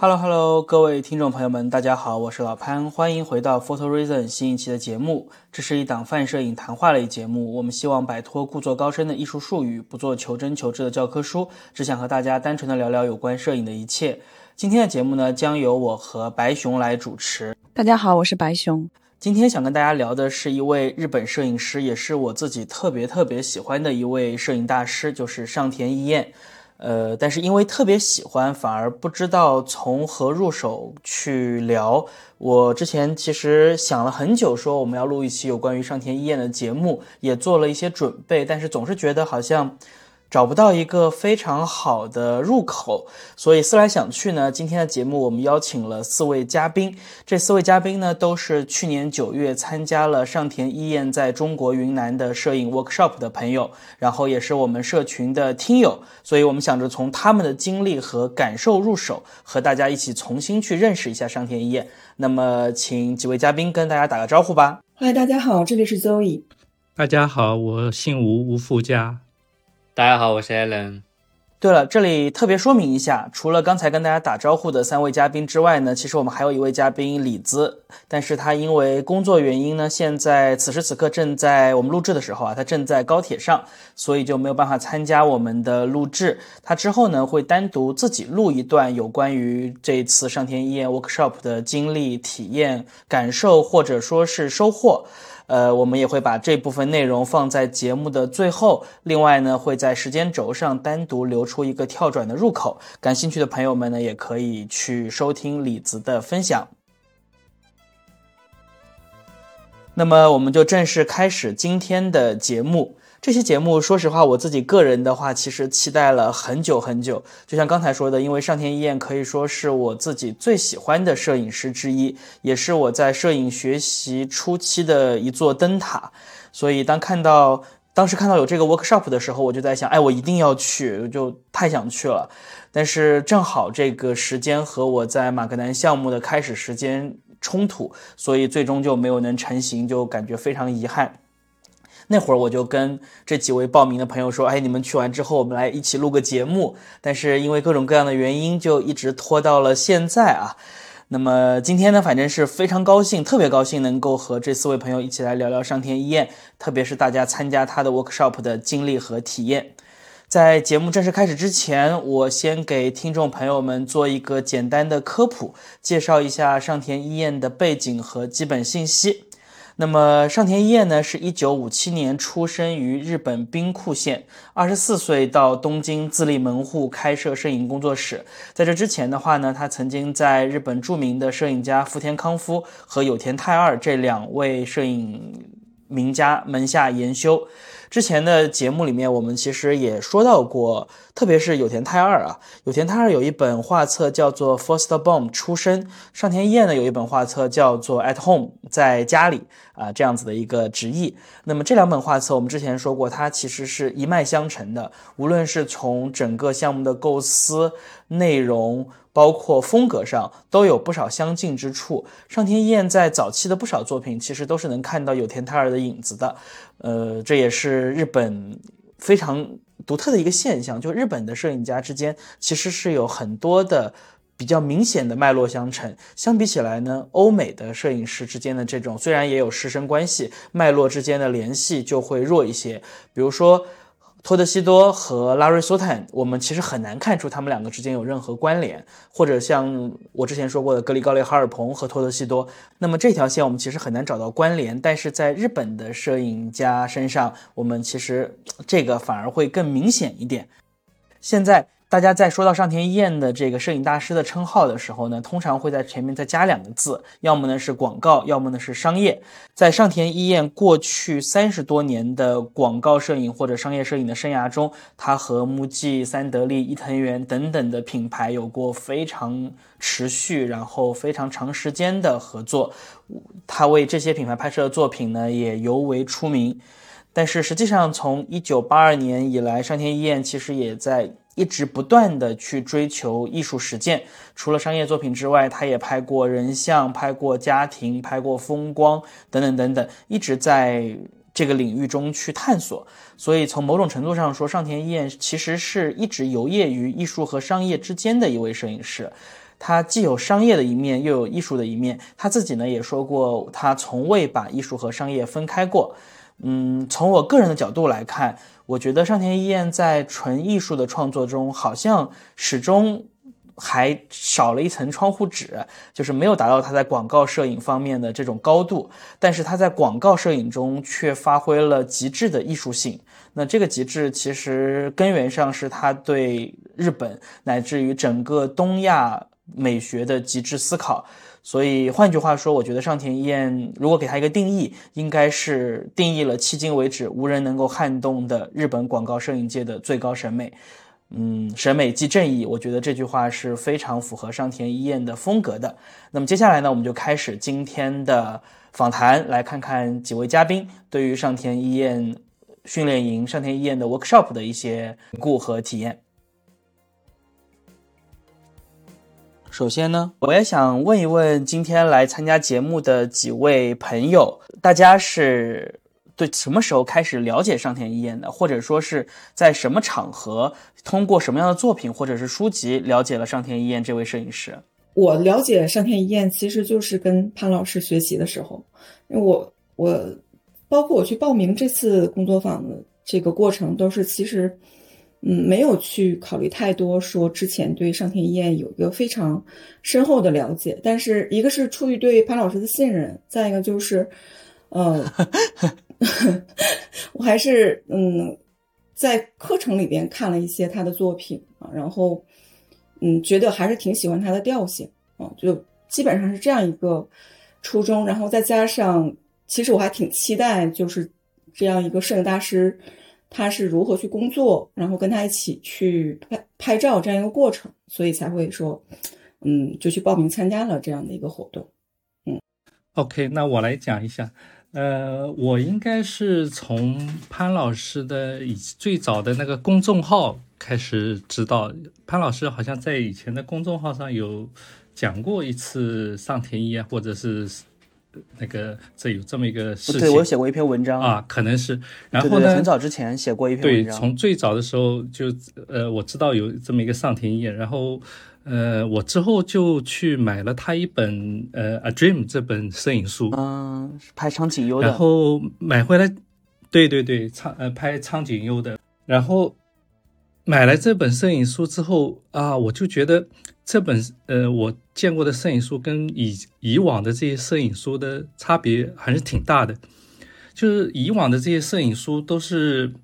Hello Hello，各位听众朋友们，大家好，我是老潘，欢迎回到 Photo Reason 新一期的节目。这是一档泛摄影谈话类节目，我们希望摆脱故作高深的艺术术语，不做求真求知的教科书，只想和大家单纯的聊聊有关摄影的一切。今天的节目呢，将由我和白熊来主持。大家好，我是白熊。今天想跟大家聊的是一位日本摄影师，也是我自己特别特别喜欢的一位摄影大师，就是上田一彦。呃，但是因为特别喜欢，反而不知道从何入手去聊。我之前其实想了很久，说我们要录一期有关于上田一彦的节目，也做了一些准备，但是总是觉得好像。找不到一个非常好的入口，所以思来想去呢，今天的节目我们邀请了四位嘉宾。这四位嘉宾呢，都是去年九月参加了上田一彦在中国云南的摄影 workshop 的朋友，然后也是我们社群的听友。所以我们想着从他们的经历和感受入手，和大家一起重新去认识一下上田一彦。那么，请几位嘉宾跟大家打个招呼吧。嗨，大家好，这里是 Zoe。大家好，我姓吴，吴富家。大家好，我是 Allen。对了，这里特别说明一下，除了刚才跟大家打招呼的三位嘉宾之外呢，其实我们还有一位嘉宾李子，但是他因为工作原因呢，现在此时此刻正在我们录制的时候啊，他正在高铁上，所以就没有办法参加我们的录制。他之后呢，会单独自己录一段有关于这次上天一夜 workshop 的经历、体验、感受，或者说是收获。呃，我们也会把这部分内容放在节目的最后。另外呢，会在时间轴上单独留出一个跳转的入口。感兴趣的朋友们呢，也可以去收听李子的分享。那么，我们就正式开始今天的节目。这期节目，说实话，我自己个人的话，其实期待了很久很久。就像刚才说的，因为上田一彦可以说是我自己最喜欢的摄影师之一，也是我在摄影学习初期的一座灯塔。所以，当看到当时看到有这个 workshop 的时候，我就在想，哎，我一定要去，就太想去了。但是正好这个时间和我在马格南项目的开始时间冲突，所以最终就没有能成行，就感觉非常遗憾。那会儿我就跟这几位报名的朋友说：“哎，你们去完之后，我们来一起录个节目。”但是因为各种各样的原因，就一直拖到了现在啊。那么今天呢，反正是非常高兴，特别高兴能够和这四位朋友一起来聊聊上天一彦，特别是大家参加他的 workshop 的经历和体验。在节目正式开始之前，我先给听众朋友们做一个简单的科普，介绍一下上田一彦的背景和基本信息。那么上田一彦呢，是一九五七年出生于日本兵库县，二十四岁到东京自立门户开设摄影工作室。在这之前的话呢，他曾经在日本著名的摄影家福田康夫和有田泰二这两位摄影名家门下研修。之前的节目里面，我们其实也说到过，特别是有田泰二啊，有田泰二有一本画册叫做《First Bomb》出生，上田一彦呢有一本画册叫做《At Home》在家里啊这样子的一个直译。那么这两本画册，我们之前说过，它其实是一脉相承的，无论是从整个项目的构思、内容。包括风格上都有不少相近之处。上田一彦在早期的不少作品，其实都是能看到有田泰二的影子的。呃，这也是日本非常独特的一个现象，就日本的摄影家之间其实是有很多的比较明显的脉络相承。相比起来呢，欧美的摄影师之间的这种虽然也有师生关系，脉络之间的联系就会弱一些。比如说。托德西多和拉瑞苏坦，我们其实很难看出他们两个之间有任何关联，或者像我之前说过的格里高利哈尔彭和托德西多，那么这条线我们其实很难找到关联，但是在日本的摄影家身上，我们其实这个反而会更明显一点。现在。大家在说到上田一彦的这个摄影大师的称号的时候呢，通常会在前面再加两个字，要么呢是广告，要么呢是商业。在上田一彦过去三十多年的广告摄影或者商业摄影的生涯中，他和木记、三得利、伊藤园等等的品牌有过非常持续，然后非常长时间的合作。他为这些品牌拍摄的作品呢，也尤为出名。但是实际上，从一九八二年以来，上田一彦其实也在。一直不断的去追求艺术实践，除了商业作品之外，他也拍过人像，拍过家庭，拍过风光等等等等，一直在这个领域中去探索。所以从某种程度上说，上田一彦其实是一直游业于艺术和商业之间的一位摄影师。他既有商业的一面，又有艺术的一面。他自己呢也说过，他从未把艺术和商业分开过。嗯，从我个人的角度来看，我觉得上田一彦在纯艺术的创作中，好像始终。还少了一层窗户纸，就是没有达到他在广告摄影方面的这种高度，但是他在广告摄影中却发挥了极致的艺术性。那这个极致其实根源上是他对日本乃至于整个东亚美学的极致思考。所以换句话说，我觉得上田一彦如果给他一个定义，应该是定义了迄今为止无人能够撼动的日本广告摄影界的最高审美。嗯，审美即正义，我觉得这句话是非常符合上田一彦的风格的。那么接下来呢，我们就开始今天的访谈，来看看几位嘉宾对于上田一彦训练营、上田一彦的 workshop 的一些顾和体验。首先呢，我也想问一问今天来参加节目的几位朋友，大家是？对，什么时候开始了解上田一彦的，或者说是在什么场合，通过什么样的作品或者是书籍了解了上田一彦这位摄影师？我了解上田一彦，其实就是跟潘老师学习的时候，因为我我包括我去报名这次工作坊的这个过程，都是其实嗯没有去考虑太多，说之前对上天一彦有一个非常深厚的了解，但是一个是出于对潘老师的信任，再一个就是呃。我还是嗯，在课程里边看了一些他的作品啊，然后嗯，觉得还是挺喜欢他的调性啊，就基本上是这样一个初衷。然后再加上，其实我还挺期待，就是这样一个摄影大师，他是如何去工作，然后跟他一起去拍拍照这样一个过程，所以才会说，嗯，就去报名参加了这样的一个活动。嗯，OK，那我来讲一下。呃，我应该是从潘老师的以最早的那个公众号开始知道，潘老师好像在以前的公众号上有讲过一次上田一啊，或者是那个这有这么一个事情。对我写过一篇文章啊，可能是。然后呢，很早之前写过一篇文章。对，从最早的时候就呃，我知道有这么一个上田一，然后。呃，我之后就去买了他一本呃《A Dream》这本摄影书，嗯，拍苍井优的。然后买回来，对对对，苍呃拍苍井优的。然后买了这本摄影书之后啊，我就觉得这本呃我见过的摄影书跟以以往的这些摄影书的差别还是挺大的，就是以往的这些摄影书都是。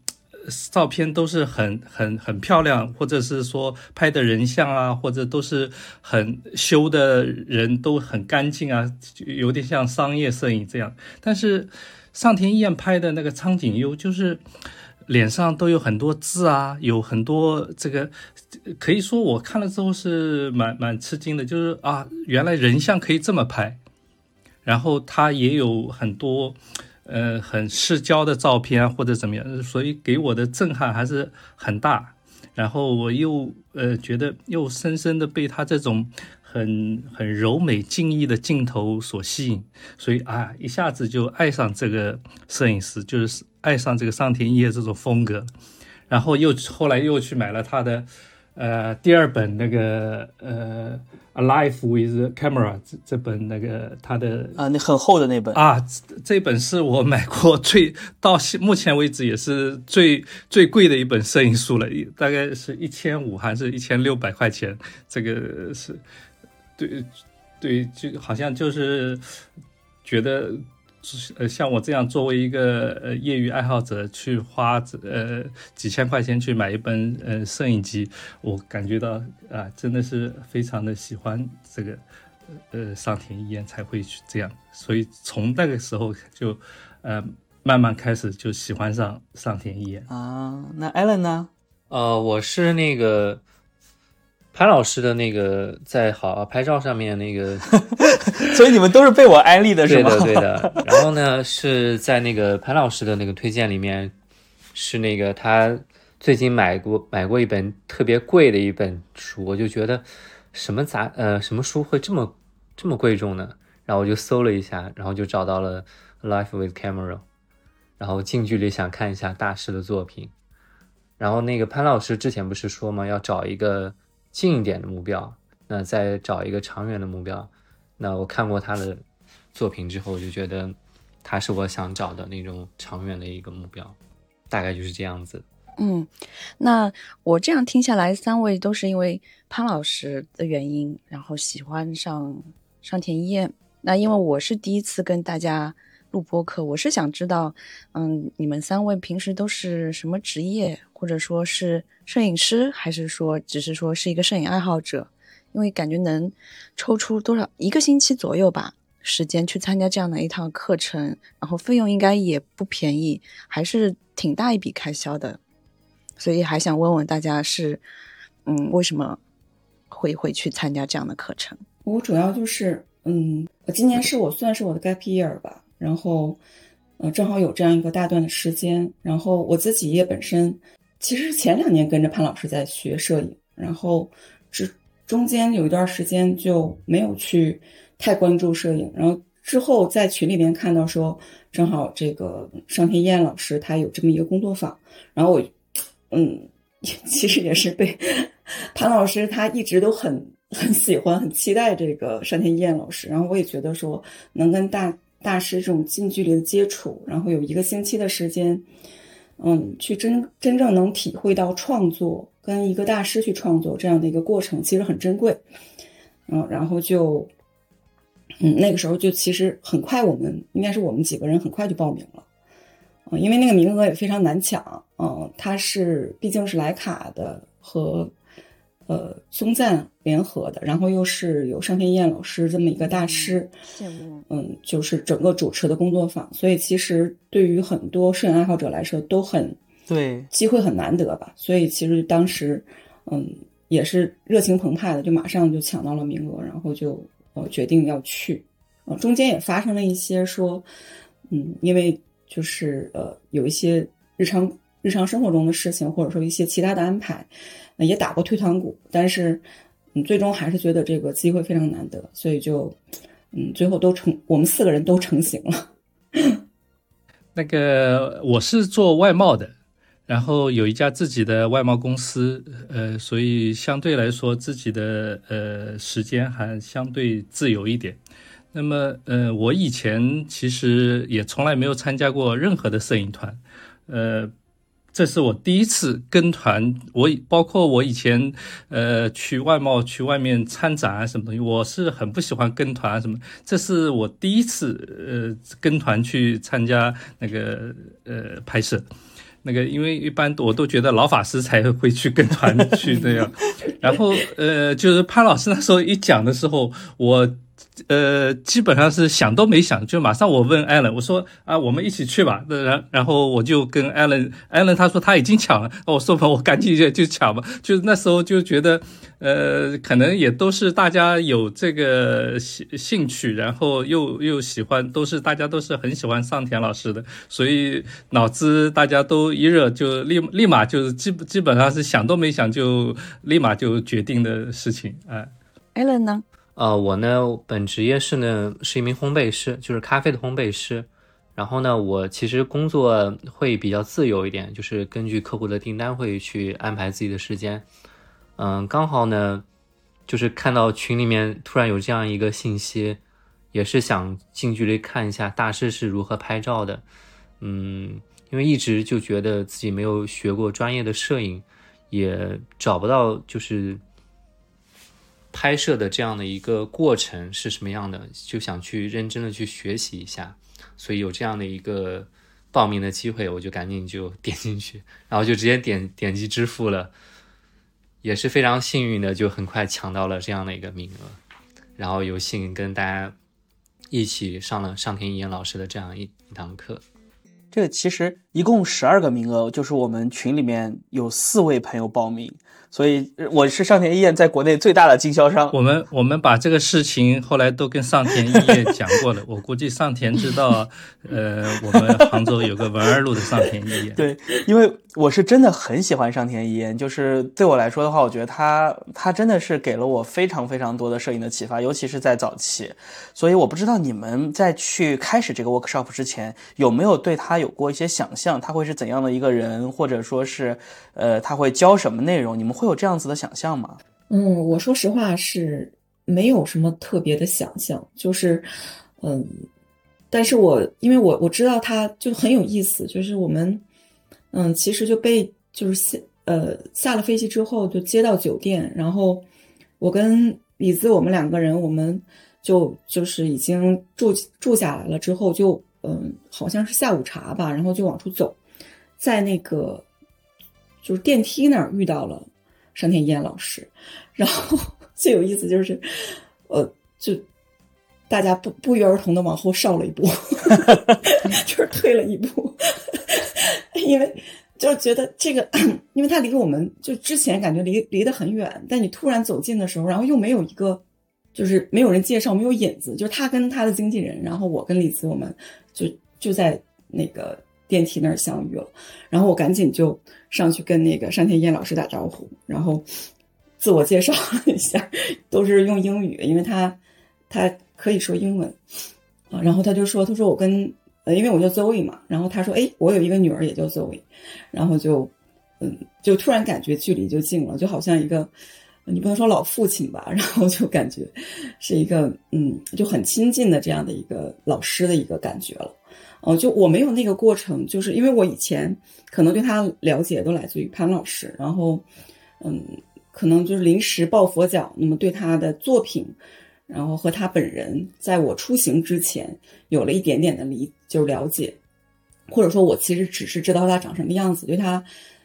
照片都是很很很漂亮，或者是说拍的人像啊，或者都是很修的人都很干净啊，有点像商业摄影这样。但是上田燕拍的那个苍井优，就是脸上都有很多痣啊，有很多这个，可以说我看了之后是蛮蛮吃惊的，就是啊，原来人像可以这么拍，然后他也有很多。呃，很市郊的照片或者怎么样，所以给我的震撼还是很大。然后我又呃觉得又深深的被他这种很很柔美静逸的镜头所吸引，所以啊一下子就爱上这个摄影师，就是爱上这个上田叶这种风格。然后又后来又去买了他的。呃，第二本那个呃，《Alive with Camera》这这本那个他的啊，那很厚的那本啊，这本是我买过最到目前为止也是最最贵的一本摄影书了，大概是一千五还是一千六百块钱？这个是对对，就好像就是觉得。呃，像我这样作为一个呃业余爱好者去花呃几千块钱去买一本呃摄影机，我感觉到啊，真的是非常的喜欢这个呃上田一彦才会去这样，所以从那个时候就呃慢慢开始就喜欢上上田一彦啊。那 Allen 呢？呃，我是那个。潘老师的那个在好拍照上面那个，所以你们都是被我安利的是吗？对的，对的。然后呢，是在那个潘老师的那个推荐里面，是那个他最近买过买过一本特别贵的一本书，我就觉得什么杂呃什么书会这么这么贵重呢？然后我就搜了一下，然后就找到了《Life with Camera》，然后近距离想看一下大师的作品。然后那个潘老师之前不是说嘛？要找一个。近一点的目标，那再找一个长远的目标。那我看过他的作品之后，我就觉得他是我想找的那种长远的一个目标，大概就是这样子。嗯，那我这样听下来，三位都是因为潘老师的原因，然后喜欢上上田一彦。那因为我是第一次跟大家录播客，我是想知道，嗯，你们三位平时都是什么职业，或者说是摄影师，还是说只是说是一个摄影爱好者？因为感觉能抽出多少一个星期左右吧时间去参加这样的一套课程，然后费用应该也不便宜，还是挺大一笔开销的。所以还想问问大家是，嗯，为什么会会去参加这样的课程？我主要就是，嗯，我今年是我算是我的 gap year 吧，然后，呃，正好有这样一个大段的时间，然后我自己也本身其实前两年跟着潘老师在学摄影，然后之中间有一段时间就没有去太关注摄影，然后之后在群里面看到说，正好这个上天燕老师他有这么一个工作坊，然后我。嗯，其实也是被潘老师，他一直都很很喜欢、很期待这个山田一彦老师。然后我也觉得说，能跟大大师这种近距离的接触，然后有一个星期的时间，嗯，去真真正能体会到创作，跟一个大师去创作这样的一个过程，其实很珍贵。嗯，然后就，嗯，那个时候就其实很快，我们应该是我们几个人很快就报名了。嗯，因为那个名额也非常难抢，嗯，它是毕竟是莱卡的和呃松赞联合的，然后又是有上天燕老师这么一个大师，嗯，就是整个主持的工作坊，所以其实对于很多摄影爱好者来说都很对机会很难得吧，所以其实当时嗯也是热情澎湃的，就马上就抢到了名额，然后就呃决定要去，呃中间也发生了一些说，嗯，因为。就是呃，有一些日常日常生活中的事情，或者说一些其他的安排，也打过退堂鼓，但是嗯，最终还是觉得这个机会非常难得，所以就嗯，最后都成，我们四个人都成型了。那个我是做外贸的，然后有一家自己的外贸公司，呃，所以相对来说自己的呃时间还相对自由一点。那么，呃，我以前其实也从来没有参加过任何的摄影团，呃，这是我第一次跟团。我包括我以前，呃，去外贸去外面参展啊，什么东西，我是很不喜欢跟团什么。这是我第一次，呃，跟团去参加那个，呃，拍摄。那个，因为一般我都觉得老法师才会去跟团去这样。然后，呃，就是潘老师那时候一讲的时候，我。呃，基本上是想都没想，就马上我问艾伦，我说啊，我们一起去吧。那然然后我就跟艾伦，艾伦他说他已经抢了，我说吧，我赶紧就就抢吧。就是那时候就觉得，呃，可能也都是大家有这个兴兴趣，然后又又喜欢，都是大家都是很喜欢上田老师的，所以脑子大家都一热，就立立马就是基基本上是想都没想就立马就决定的事情。哎，艾伦呢？呃，我呢，本职业是呢，是一名烘焙师，就是咖啡的烘焙师。然后呢，我其实工作会比较自由一点，就是根据客户的订单会去安排自己的时间。嗯，刚好呢，就是看到群里面突然有这样一个信息，也是想近距离看一下大师是如何拍照的。嗯，因为一直就觉得自己没有学过专业的摄影，也找不到就是。拍摄的这样的一个过程是什么样的？就想去认真的去学习一下，所以有这样的一个报名的机会，我就赶紧就点进去，然后就直接点点击支付了，也是非常幸运的，就很快抢到了这样的一个名额，然后有幸跟大家一起上了上田一彦老师的这样一一堂课。这个其实一共十二个名额，就是我们群里面有四位朋友报名。所以我是上田一彦在国内最大的经销商。我们我们把这个事情后来都跟上田一彦讲过了。我估计上田知道，呃，我们杭州有个文二路的上田一彦。对，因为我是真的很喜欢上田一彦，就是对我来说的话，我觉得他他真的是给了我非常非常多的摄影的启发，尤其是在早期。所以我不知道你们在去开始这个 workshop 之前，有没有对他有过一些想象，他会是怎样的一个人，或者说是，呃，他会教什么内容？你们会。会有这样子的想象吗？嗯，我说实话是没有什么特别的想象，就是嗯，但是我因为我我知道他就很有意思，就是我们嗯，其实就被就是下呃下了飞机之后就接到酒店，然后我跟李子我们两个人我们就就是已经住住下来了之后就嗯好像是下午茶吧，然后就往出走，在那个就是电梯那儿遇到了山田一彦老师，然后 最有意思就是呃就。大家不不约而同的往后稍了一步，就是退了一步，因为就是觉得这个，因为他离我们就之前感觉离离得很远，但你突然走近的时候，然后又没有一个，就是没有人介绍，没有引子，就是他跟他的经纪人，然后我跟李子，我们就就在那个电梯那儿相遇了，然后我赶紧就上去跟那个山田燕老师打招呼，然后自我介绍了一下，都是用英语，因为他他。可以说英文啊，然后他就说：“他说我跟呃，因为我叫 Zoe 嘛，然后他说，哎，我有一个女儿也叫 Zoe，然后就嗯，就突然感觉距离就近了，就好像一个你不能说老父亲吧，然后就感觉是一个嗯，就很亲近的这样的一个老师的一个感觉了。哦，就我没有那个过程，就是因为我以前可能对他了解都来自于潘老师，然后嗯，可能就是临时抱佛脚，那么对他的作品。”然后和他本人在我出行之前有了一点点的理，就是了解，或者说我其实只是知道他长什么样子，对他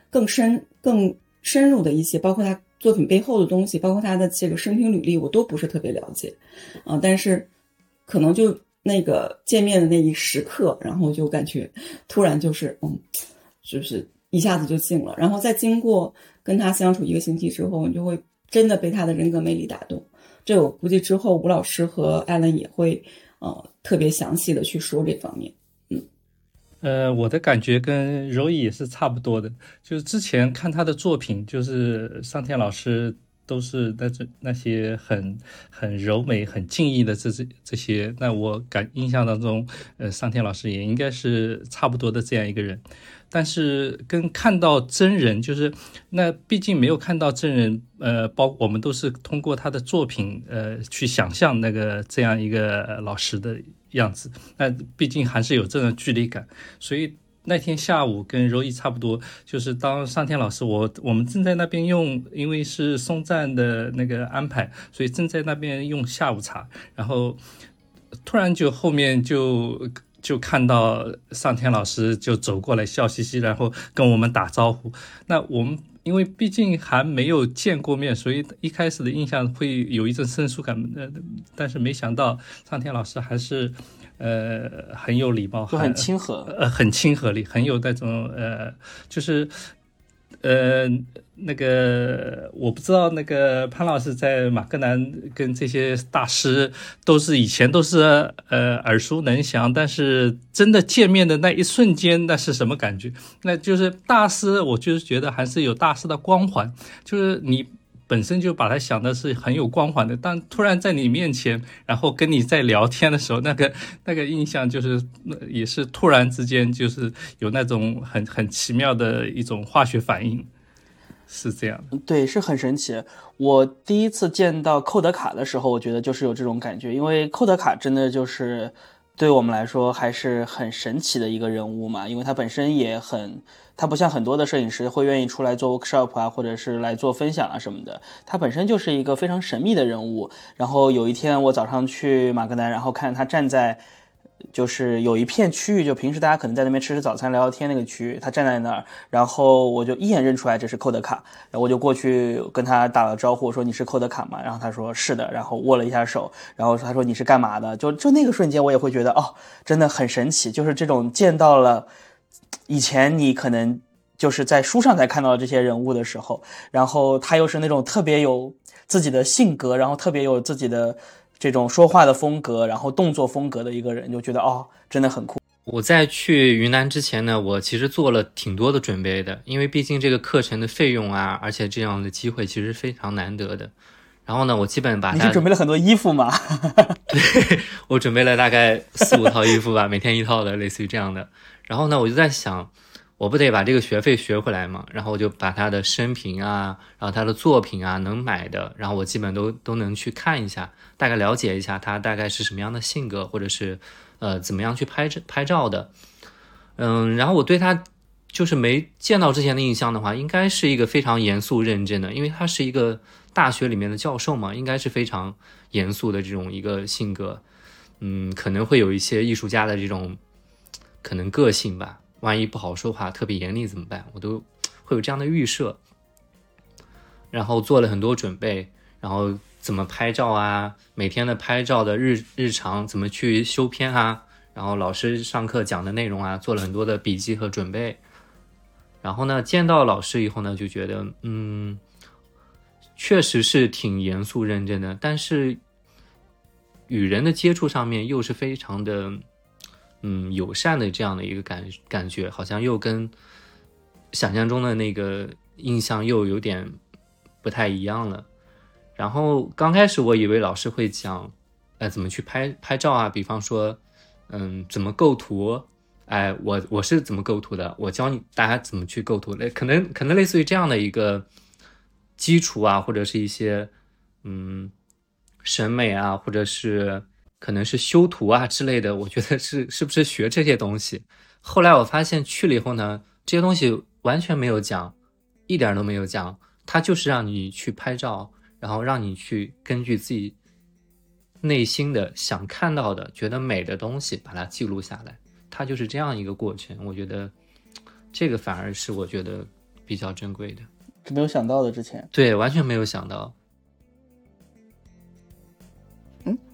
更深、更深入的一些，包括他作品背后的东西，包括他的这个生平履历，我都不是特别了解啊。但是可能就那个见面的那一时刻，然后就感觉突然就是嗯，就是一下子就静了。然后再经过跟他相处一个星期之后，你就会真的被他的人格魅力打动。这我估计之后吴老师和艾伦也会，呃，特别详细的去说这方面。呃，我的感觉跟柔意也是差不多的，就是之前看他的作品，就是上天老师都是那这那些很很柔美、很静逸的这这这些，那我感印象当中，呃，上天老师也应该是差不多的这样一个人。但是跟看到真人，就是那毕竟没有看到真人，呃，包我们都是通过他的作品，呃，去想象那个这样一个老师的样子，那毕竟还是有这种距离感。所以那天下午跟柔意差不多，就是当上天老师，我我们正在那边用，因为是松赞的那个安排，所以正在那边用下午茶，然后突然就后面就。就看到上天老师就走过来笑嘻嘻，然后跟我们打招呼。那我们因为毕竟还没有见过面，所以一开始的印象会有一阵生疏感。呃，但是没想到上天老师还是呃很有礼貌，很亲和，呃很亲和力，很有那种呃就是。呃，那个我不知道，那个潘老师在马格南跟这些大师都是以前都是呃耳熟能详，但是真的见面的那一瞬间，那是什么感觉？那就是大师，我就是觉得还是有大师的光环，就是你。本身就把他想的是很有光环的，但突然在你面前，然后跟你在聊天的时候，那个 那个印象就是，也是突然之间就是有那种很很奇妙的一种化学反应，是这样。对，是很神奇。我第一次见到寇德卡的时候，我觉得就是有这种感觉，因为寇德卡真的就是对我们来说还是很神奇的一个人物嘛，因为他本身也很。他不像很多的摄影师会愿意出来做 workshop 啊，或者是来做分享啊什么的。他本身就是一个非常神秘的人物。然后有一天我早上去马格南，然后看他站在，就是有一片区域，就平时大家可能在那边吃吃早餐、聊聊天那个区域，他站在那儿，然后我就一眼认出来这是寇德卡，然后我就过去跟他打了招呼，说你是寇德卡吗？然后他说是的，然后握了一下手，然后他说你是干嘛的？就就那个瞬间，我也会觉得哦，真的很神奇，就是这种见到了。以前你可能就是在书上才看到这些人物的时候，然后他又是那种特别有自己的性格，然后特别有自己的这种说话的风格，然后动作风格的一个人，就觉得哦，真的很酷。我在去云南之前呢，我其实做了挺多的准备的，因为毕竟这个课程的费用啊，而且这样的机会其实非常难得的。然后呢，我基本把你是准备了很多衣服吗？对我准备了大概四五套衣服吧，每天一套的，类似于这样的。然后呢，我就在想，我不得把这个学费学回来嘛？然后我就把他的生平啊，然后他的作品啊，能买的，然后我基本都都能去看一下，大概了解一下他大概是什么样的性格，或者是呃怎么样去拍照拍照的。嗯，然后我对他就是没见到之前的印象的话，应该是一个非常严肃认真的，因为他是一个大学里面的教授嘛，应该是非常严肃的这种一个性格。嗯，可能会有一些艺术家的这种可能个性吧。万一不好说话，特别严厉怎么办？我都会有这样的预设。然后做了很多准备，然后怎么拍照啊？每天的拍照的日日常怎么去修片啊？然后老师上课讲的内容啊，做了很多的笔记和准备。然后呢，见到老师以后呢，就觉得嗯，确实是挺严肃认真的，但是与人的接触上面又是非常的嗯友善的这样的一个感感觉，好像又跟想象中的那个印象又有点不太一样了。然后刚开始我以为老师会讲，呃，怎么去拍拍照啊，比方说。嗯，怎么构图？哎，我我是怎么构图的？我教你大家怎么去构图。类可能可能类似于这样的一个基础啊，或者是一些嗯审美啊，或者是可能是修图啊之类的。我觉得是是不是学这些东西？后来我发现去了以后呢，这些东西完全没有讲，一点都没有讲。他就是让你去拍照，然后让你去根据自己。内心的想看到的、觉得美的东西，把它记录下来，它就是这样一个过程。我觉得这个反而是我觉得比较珍贵的，是没有想到的。之前对，完全没有想到。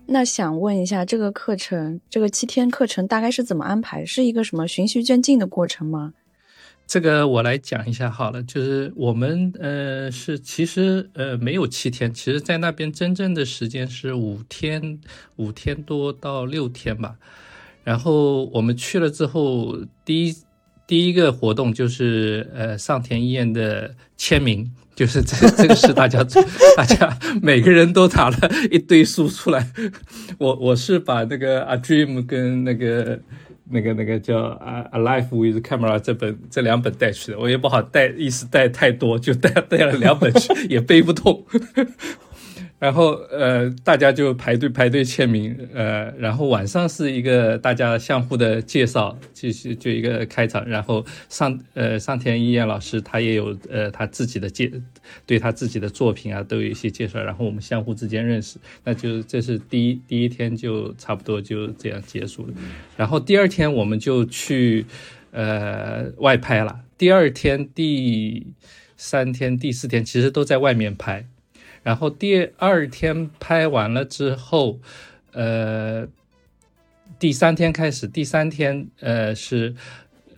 那想问一下，这个课程，这个七天课程大概是怎么安排？是一个什么循序渐进的过程吗？这个我来讲一下好了，就是我们呃是其实呃没有七天，其实在那边真正的时间是五天，五天多到六天吧。然后我们去了之后，第一第一个活动就是呃上田医院的签名，就是这这个是大家大家每个人都打了一堆书出来，我我是把那个《A Dream》跟那个。那个那个叫《啊 Alive with Camera》这本这两本带去的，我也不好带，意思带太多，就带带了两本去，也背不动。然后呃，大家就排队排队签名，呃，然后晚上是一个大家相互的介绍，就是就一个开场，然后上呃上田一彦老师他也有呃他自己的介，对他自己的作品啊都有一些介绍，然后我们相互之间认识，那就这是第一第一天就差不多就这样结束了，然后第二天我们就去呃外拍了，第二天第三天第四天其实都在外面拍。然后第二天拍完了之后，呃，第三天开始，第三天呃是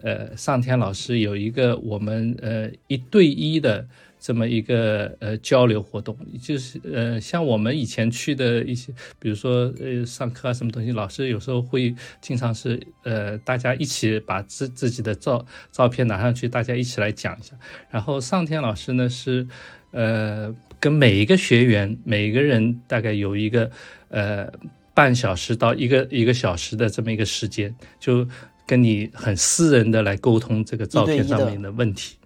呃上天老师有一个我们呃一对一的这么一个呃交流活动，就是呃像我们以前去的一些，比如说呃上课啊什么东西，老师有时候会经常是呃大家一起把自自己的照照片拿上去，大家一起来讲一下。然后上天老师呢是呃。跟每一个学员，每一个人大概有一个呃半小时到一个一个小时的这么一个时间，就跟你很私人的来沟通这个照片上面的问题，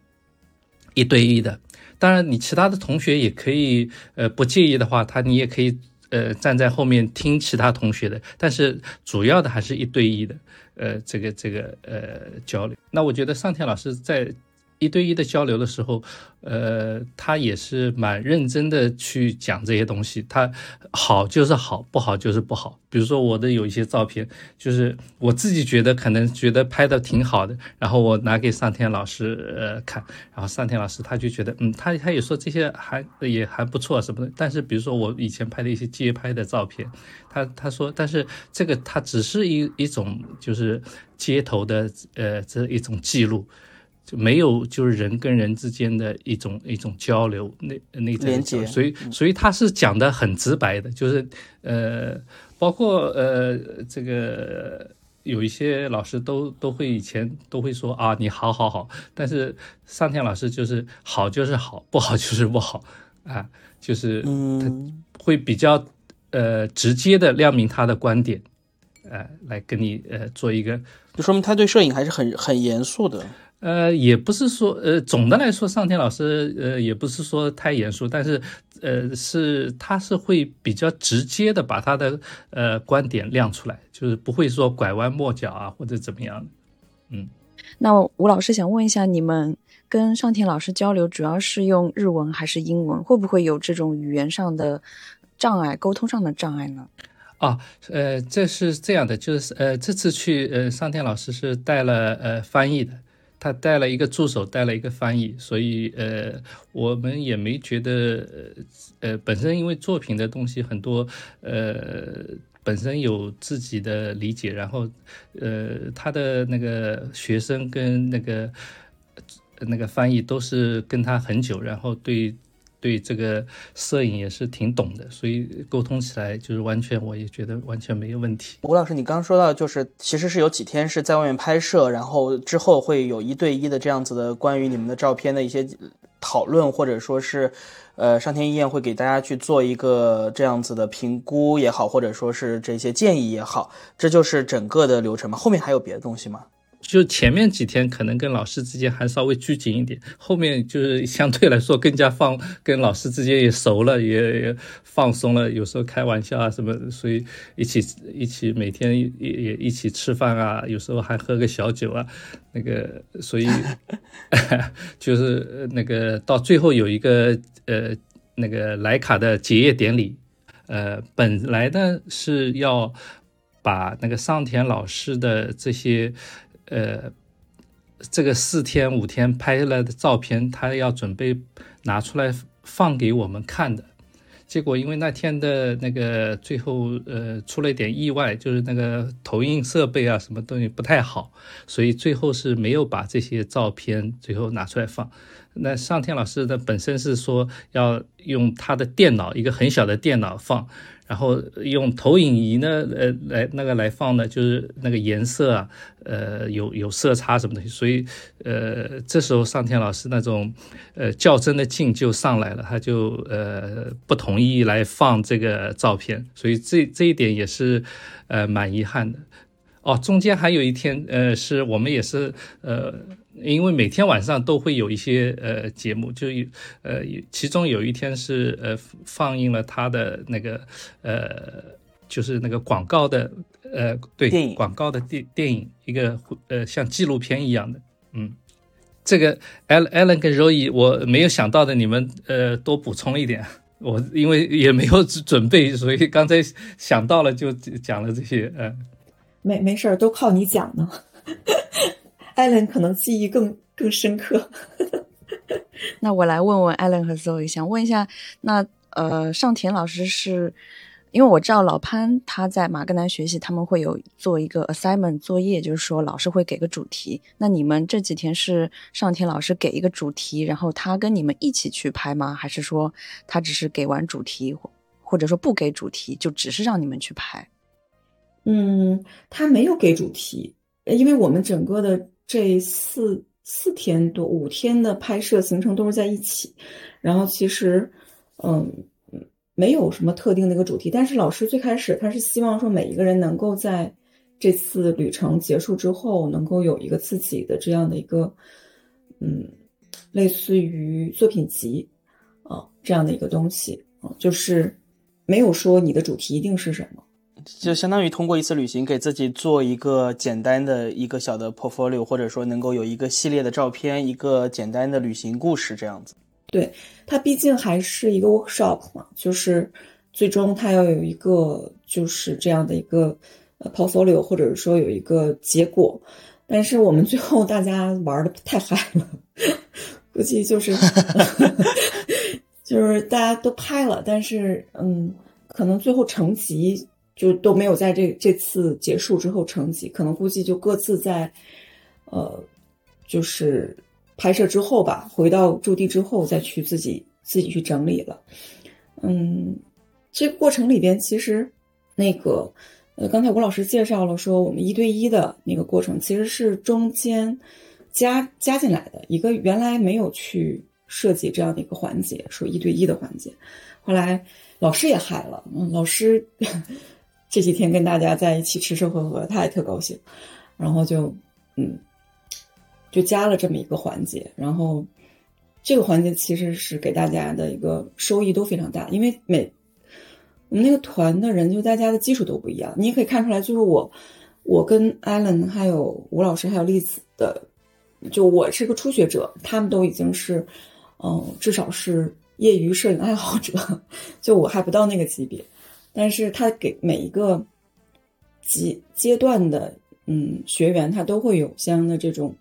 一对一的。当然，你其他的同学也可以，呃，不介意的话，他你也可以呃站在后面听其他同学的。但是主要的还是一对一的，呃，这个这个呃交流。那我觉得上天老师在。一对一的交流的时候，呃，他也是蛮认真的去讲这些东西。他好就是好，不好就是不好。比如说我的有一些照片，就是我自己觉得可能觉得拍的挺好的，然后我拿给上天老师呃看，然后上天老师他就觉得，嗯，他他也说这些还也还不错什么的。但是比如说我以前拍的一些街拍的照片，他他说，但是这个他只是一一种就是街头的呃这一种记录。就没有就是人跟人之间的一种一种交流，那那连接，所以所以他是讲的很直白的，就是呃，包括呃这个有一些老师都都会以前都会说啊你好好好，但是上天老师就是好就是好，不好就是不好啊，就是他会比较呃直接的亮明他的观点，呃，来跟你呃做一个，就说明他对摄影还是很很严肃的。呃，也不是说，呃，总的来说，上天老师，呃，也不是说太严肃，但是，呃，是他是会比较直接的把他的呃观点亮出来，就是不会说拐弯抹角啊或者怎么样的。嗯，那吴老师想问一下，你们跟上天老师交流主要是用日文还是英文？会不会有这种语言上的障碍、沟通上的障碍呢？啊，呃，这是这样的，就是呃，这次去，呃，上天老师是带了呃翻译的。他带了一个助手，带了一个翻译，所以呃，我们也没觉得呃，本身因为作品的东西很多，呃，本身有自己的理解，然后呃，他的那个学生跟那个那个翻译都是跟他很久，然后对。对这个摄影也是挺懂的，所以沟通起来就是完全，我也觉得完全没有问题。吴老师，你刚刚说到，就是其实是有几天是在外面拍摄，然后之后会有一对一的这样子的关于你们的照片的一些讨论，或者说是，呃，上天医院会给大家去做一个这样子的评估也好，或者说是这些建议也好，这就是整个的流程吗？后面还有别的东西吗？就前面几天可能跟老师之间还稍微拘谨一点，后面就是相对来说更加放，跟老师之间也熟了，也也放松了，有时候开玩笑啊什么，所以一起一起每天也也一起吃饭啊，有时候还喝个小酒啊，那个所以 就是那个到最后有一个呃那个莱卡的结业典礼，呃本来呢是要把那个上田老师的这些。呃，这个四天五天拍下来的照片，他要准备拿出来放给我们看的。结果因为那天的那个最后呃出了一点意外，就是那个投影设备啊什么东西不太好，所以最后是没有把这些照片最后拿出来放。那上天老师的本身是说要用他的电脑，一个很小的电脑放。然后用投影仪呢，呃，来那个来放呢，就是那个颜色啊，呃，有有色差什么东西，所以，呃，这时候上天老师那种，呃，较真的劲就上来了，他就呃不同意来放这个照片，所以这这一点也是，呃，蛮遗憾的。哦，中间还有一天，呃，是我们也是，呃。因为每天晚上都会有一些呃节目，就呃其中有一天是呃放映了他的那个呃就是那个广告的呃对广告的电电影一个呃像纪录片一样的嗯。这个 Al Alan 跟 Roy 我没有想到的你们呃多补充一点。我因为也没有准备所以刚才想到了就讲了这些呃。没没事儿都靠你讲呢。艾伦可能记忆更更深刻。那我来问问艾伦和 Zoe，想问一下，那呃，上田老师是因为我知道老潘他在马格南学习，他们会有做一个 assignment 作业，就是说老师会给个主题。那你们这几天是上田老师给一个主题，然后他跟你们一起去拍吗？还是说他只是给完主题，或者说不给主题，就只是让你们去拍？嗯，他没有给主题，因为我们整个的。这四四天多五天的拍摄行程都是在一起，然后其实，嗯，没有什么特定的一个主题。但是老师最开始他是希望说每一个人能够在这次旅程结束之后，能够有一个自己的这样的一个，嗯，类似于作品集啊这样的一个东西啊，就是没有说你的主题一定是什么。就相当于通过一次旅行，给自己做一个简单的一个小的 portfolio，或者说能够有一个系列的照片，一个简单的旅行故事这样子。对，它毕竟还是一个 workshop 嘛，就是最终它要有一个就是这样的一个呃 portfolio，或者说有一个结果。但是我们最后大家玩的太嗨了，估计就是 就是大家都拍了，但是嗯，可能最后成集。就都没有在这这次结束之后成绩，可能估计就各自在，呃，就是拍摄之后吧，回到驻地之后再去自己自己去整理了。嗯，这个过程里边其实那个呃，刚才吴老师介绍了说，我们一对一的那个过程其实是中间加加进来的一个原来没有去设计这样的一个环节，说一对一的环节，后来老师也嗨了，嗯，老师。这几天跟大家在一起吃吃喝喝，他也特高兴，然后就，嗯，就加了这么一个环节，然后这个环节其实是给大家的一个收益都非常大，因为每我们那个团的人就大家的基础都不一样，你也可以看出来，就是我我跟艾伦还有吴老师还有栗子的，就我是个初学者，他们都已经是嗯至少是业余摄影爱好者，就我还不到那个级别，但是他给每一个阶阶段的嗯学员，他都会有相应的这种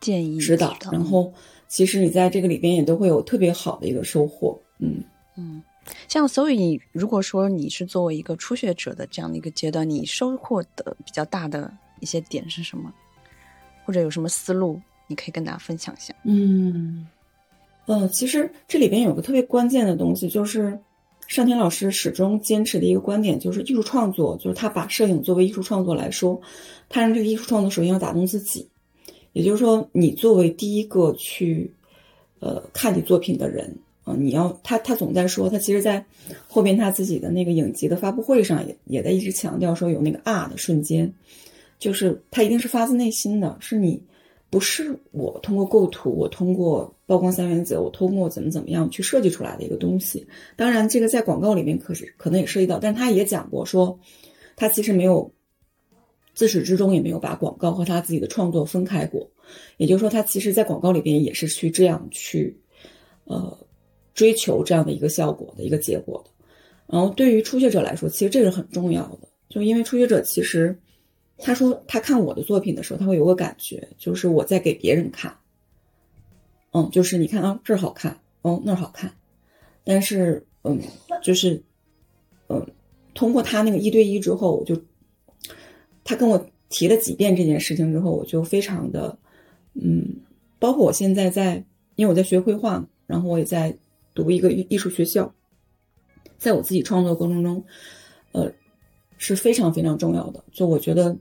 建议指导，然后其实你在这个里边也都会有特别好的一个收获，嗯。嗯，像所以你如果说你是作为一个初学者的这样的一个阶段，你收获的比较大的一些点是什么，或者有什么思路，你可以跟大家分享一下。嗯，呃，其实这里边有个特别关键的东西，就是上天老师始终坚持的一个观点，就是艺术创作，就是他把摄影作为艺术创作来说，他让这个艺术创作首先要打动自己，也就是说，你作为第一个去呃看你作品的人啊、你要他他总在说，他其实在后边他自己的那个影集的发布会上也也在一直强调说有那个啊的瞬间，就是他一定是发自内心的，是你。不是我通过构图，我通过曝光三原则，我通过怎么怎么样去设计出来的一个东西。当然，这个在广告里面可是可能也涉及到，但他也讲过说，他其实没有自始至终也没有把广告和他自己的创作分开过。也就是说，他其实在广告里边也是去这样去呃追求这样的一个效果的一个结果的。然后对于初学者来说，其实这是很重要的，就因为初学者其实。他说，他看我的作品的时候，他会有个感觉，就是我在给别人看。嗯，就是你看啊，这儿好看，哦，那儿好看。但是，嗯，就是，嗯，通过他那个一对一之后，我就他跟我提了几遍这件事情之后，我就非常的，嗯，包括我现在在，因为我在学绘画，然后我也在读一个艺术学校，在我自己创作过程中，呃，是非常非常重要的。就我觉得。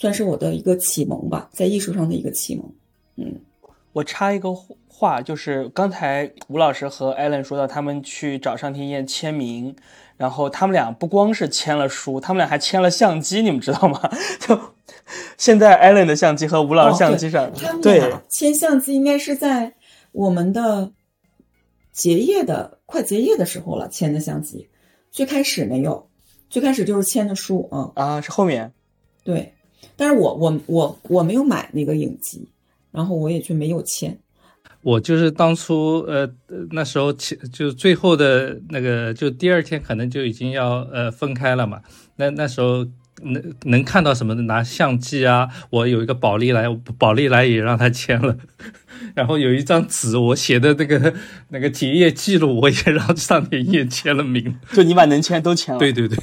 算是我的一个启蒙吧，在艺术上的一个启蒙。嗯，我插一个话，就是刚才吴老师和艾伦说到他们去找上天燕签名，然后他们俩不光是签了书，他们俩还签了相机，你们知道吗？就现在艾伦的相机和吴老师相机上，哦、他们对俩签相机应该是在我们的结业的快结业的时候了，签的相机。最开始没有，最开始就是签的书啊啊，是后面对。但是我我我我没有买那个影集，然后我也就没有签。我就是当初呃那时候签就最后的那个就第二天可能就已经要呃分开了嘛。那那时候能能看到什么的拿相机啊，我有一个宝丽来，宝丽来也让他签了。然后有一张纸，我写的那个那个结业记录，我也让上面也签了名。就你把能签都签了。对对对。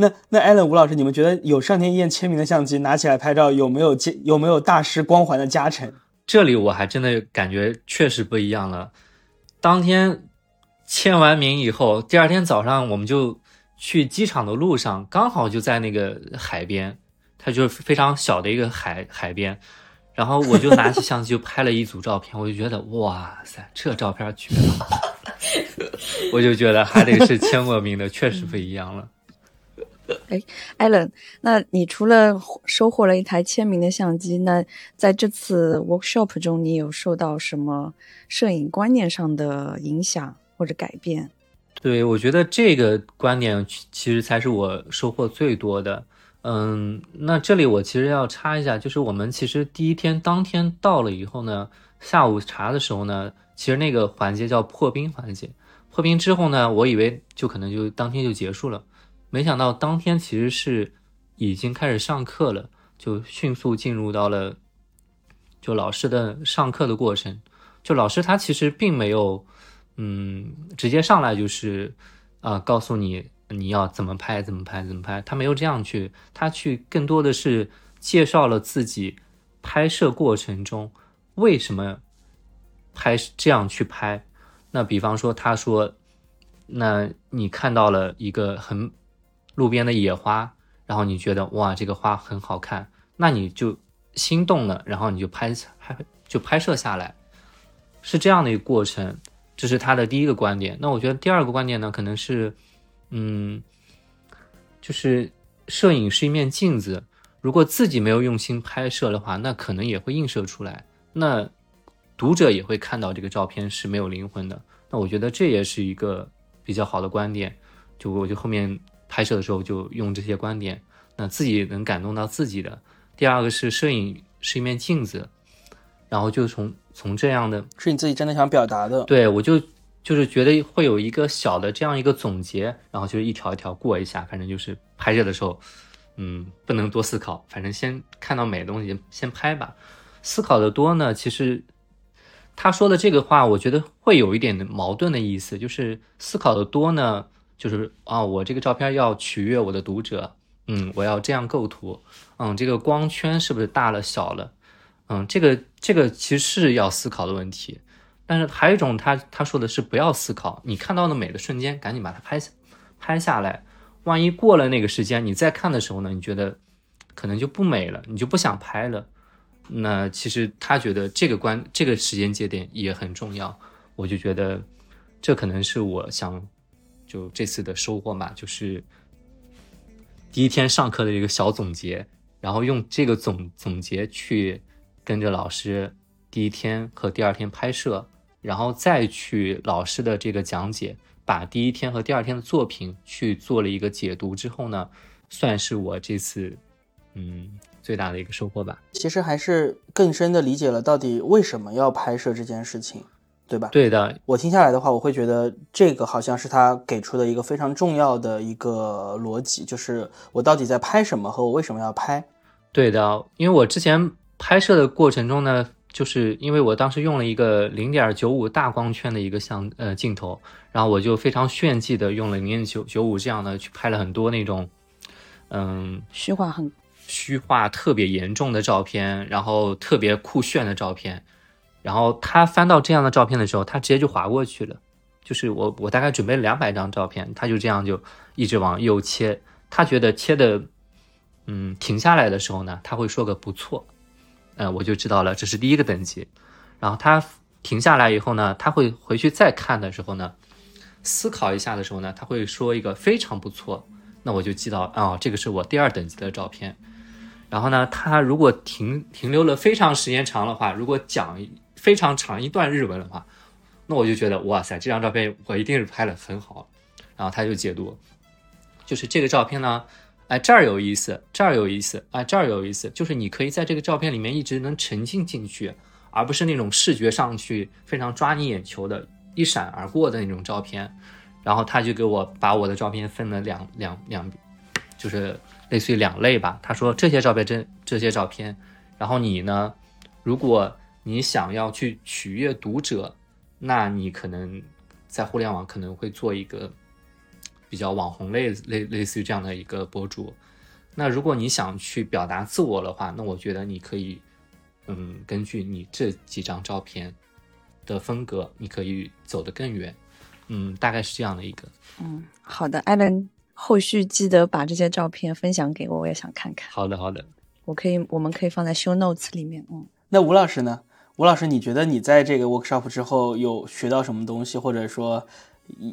那那艾伦吴老师，你们觉得有上天燕签名的相机拿起来拍照，有没有有没有大师光环的加成？这里我还真的感觉确实不一样了。当天签完名以后，第二天早上我们就去机场的路上，刚好就在那个海边，它就是非常小的一个海海边。然后我就拿起相机就拍了一组照片，我就觉得哇塞，这照片绝了！我就觉得还得是签过名的，确实不一样了。哎，艾伦，那你除了收获了一台签名的相机，那在这次 workshop 中，你有受到什么摄影观念上的影响或者改变？对，我觉得这个观点其实才是我收获最多的。嗯，那这里我其实要插一下，就是我们其实第一天当天到了以后呢，下午茶的时候呢，其实那个环节叫破冰环节。破冰之后呢，我以为就可能就当天就结束了。没想到当天其实是已经开始上课了，就迅速进入到了就老师的上课的过程。就老师他其实并没有，嗯，直接上来就是啊、告诉你你要怎么拍怎么拍怎么拍，他没有这样去，他去更多的是介绍了自己拍摄过程中为什么拍这样去拍。那比方说他说，那你看到了一个很路边的野花，然后你觉得哇，这个花很好看，那你就心动了，然后你就拍拍就拍摄下来，是这样的一个过程。这是他的第一个观点。那我觉得第二个观点呢，可能是，嗯，就是摄影是一面镜子。如果自己没有用心拍摄的话，那可能也会映射出来，那读者也会看到这个照片是没有灵魂的。那我觉得这也是一个比较好的观点，就我就后面拍摄的时候就用这些观点，那自己能感动到自己的。第二个是摄影是一面镜子，然后就从从这样的是你自己真的想表达的，对我就就是觉得会有一个小的这样一个总结，然后就是一条一条过一下，反正就是拍摄的时候，嗯，不能多思考，反正先看到美的东西先拍吧。思考的多呢，其实他说的这个话，我觉得会有一点矛盾的意思，就是思考的多呢，就是啊，我这个照片要取悦我的读者，嗯，我要这样构图，嗯，这个光圈是不是大了小了，嗯，这个这个其实是要思考的问题。但是还有一种，他他说的是不要思考，你看到的美的瞬间，赶紧把它拍下拍下来。万一过了那个时间，你再看的时候呢，你觉得可能就不美了，你就不想拍了。那其实他觉得这个关这个时间节点也很重要，我就觉得这可能是我想就这次的收获嘛，就是第一天上课的一个小总结，然后用这个总总结去跟着老师第一天和第二天拍摄。然后再去老师的这个讲解，把第一天和第二天的作品去做了一个解读之后呢，算是我这次嗯最大的一个收获吧。其实还是更深的理解了到底为什么要拍摄这件事情，对吧？对的，我听下来的话，我会觉得这个好像是他给出的一个非常重要的一个逻辑，就是我到底在拍什么和我为什么要拍。对的，因为我之前拍摄的过程中呢。就是因为我当时用了一个零点九五大光圈的一个相呃镜头，然后我就非常炫技的用了零点九九五这样的去拍了很多那种，嗯，虚化很虚化特别严重的照片，然后特别酷炫的照片，然后他翻到这样的照片的时候，他直接就划过去了。就是我我大概准备了两百张照片，他就这样就一直往右切，他觉得切的嗯停下来的时候呢，他会说个不错。嗯，我就知道了，这是第一个等级。然后他停下来以后呢，他会回去再看的时候呢，思考一下的时候呢，他会说一个非常不错。那我就记到啊，这个是我第二等级的照片。然后呢，他如果停停留了非常时间长的话，如果讲非常长一段日文的话，那我就觉得哇塞，这张照片我一定是拍的很好。然后他就解读，就是这个照片呢。哎，这儿有意思，这儿有意思，哎，这儿有意思，就是你可以在这个照片里面一直能沉浸进去，而不是那种视觉上去非常抓你眼球的，一闪而过的那种照片。然后他就给我把我的照片分了两两两，就是类似于两类吧。他说这些照片这这些照片，然后你呢，如果你想要去取悦读者，那你可能在互联网可能会做一个。比较网红类类类似于这样的一个博主，那如果你想去表达自我的话，那我觉得你可以，嗯，根据你这几张照片的风格，你可以走得更远，嗯，大概是这样的一个。嗯，好的，艾伦，后续记得把这些照片分享给我，我也想看看。好的，好的，我可以，我们可以放在 show notes 里面。嗯，那吴老师呢？吴老师，你觉得你在这个 workshop 之后有学到什么东西，或者说？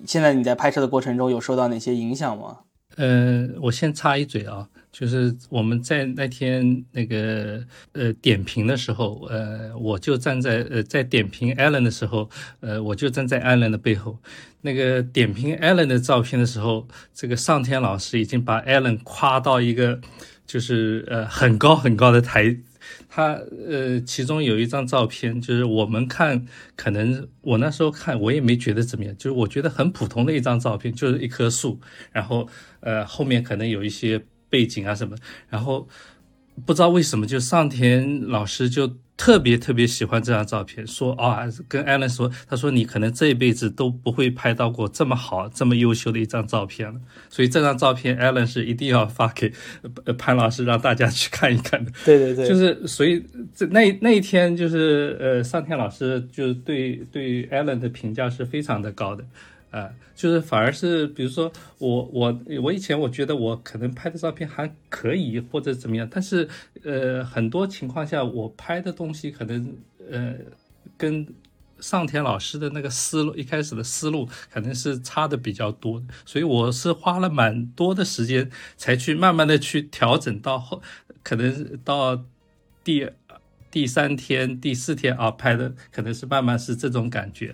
现在你在拍摄的过程中有受到哪些影响吗？呃，我先插一嘴啊，就是我们在那天那个呃点评的时候，呃，我就站在呃在点评 Allen 的时候，呃，我就站在 Allen 的背后。那个点评 Allen 的照片的时候，这个上天老师已经把 Allen 夸到一个就是呃很高很高的台。他呃，其中有一张照片，就是我们看，可能我那时候看，我也没觉得怎么样，就是我觉得很普通的一张照片，就是一棵树，然后呃后面可能有一些背景啊什么，然后不知道为什么，就上田老师就。特别特别喜欢这张照片，说啊，跟艾伦说，他说你可能这一辈子都不会拍到过这么好、这么优秀的一张照片了。所以这张照片，艾伦是一定要发给潘老师，让大家去看一看的。对对对，就是所以这那那一天，就是呃，上天老师就对对艾伦的评价是非常的高的。啊，就是反而是，比如说我我我以前我觉得我可能拍的照片还可以或者怎么样，但是呃很多情况下我拍的东西可能呃跟上田老师的那个思路，一开始的思路可能是差的比较多，所以我是花了蛮多的时间才去慢慢的去调整到后，可能到第第三天、第四天啊拍的，可能是慢慢是这种感觉，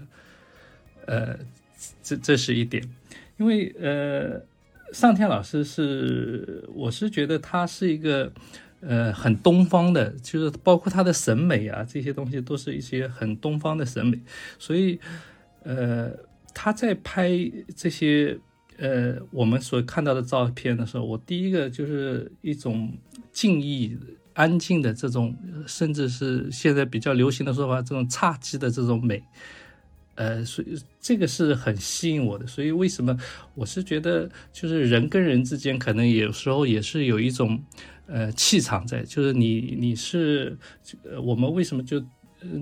呃，这这是一点，因为呃，上天老师是，我是觉得他是一个。呃，很东方的，就是包括他的审美啊，这些东西都是一些很东方的审美。所以，呃，他在拍这些呃我们所看到的照片的时候，我第一个就是一种静谧、安静的这种，甚至是现在比较流行的说法，这种侘寂的这种美。呃，所以这个是很吸引我的。所以为什么我是觉得，就是人跟人之间可能有时候也是有一种。呃，气场在，就是你，你是，呃，我们为什么就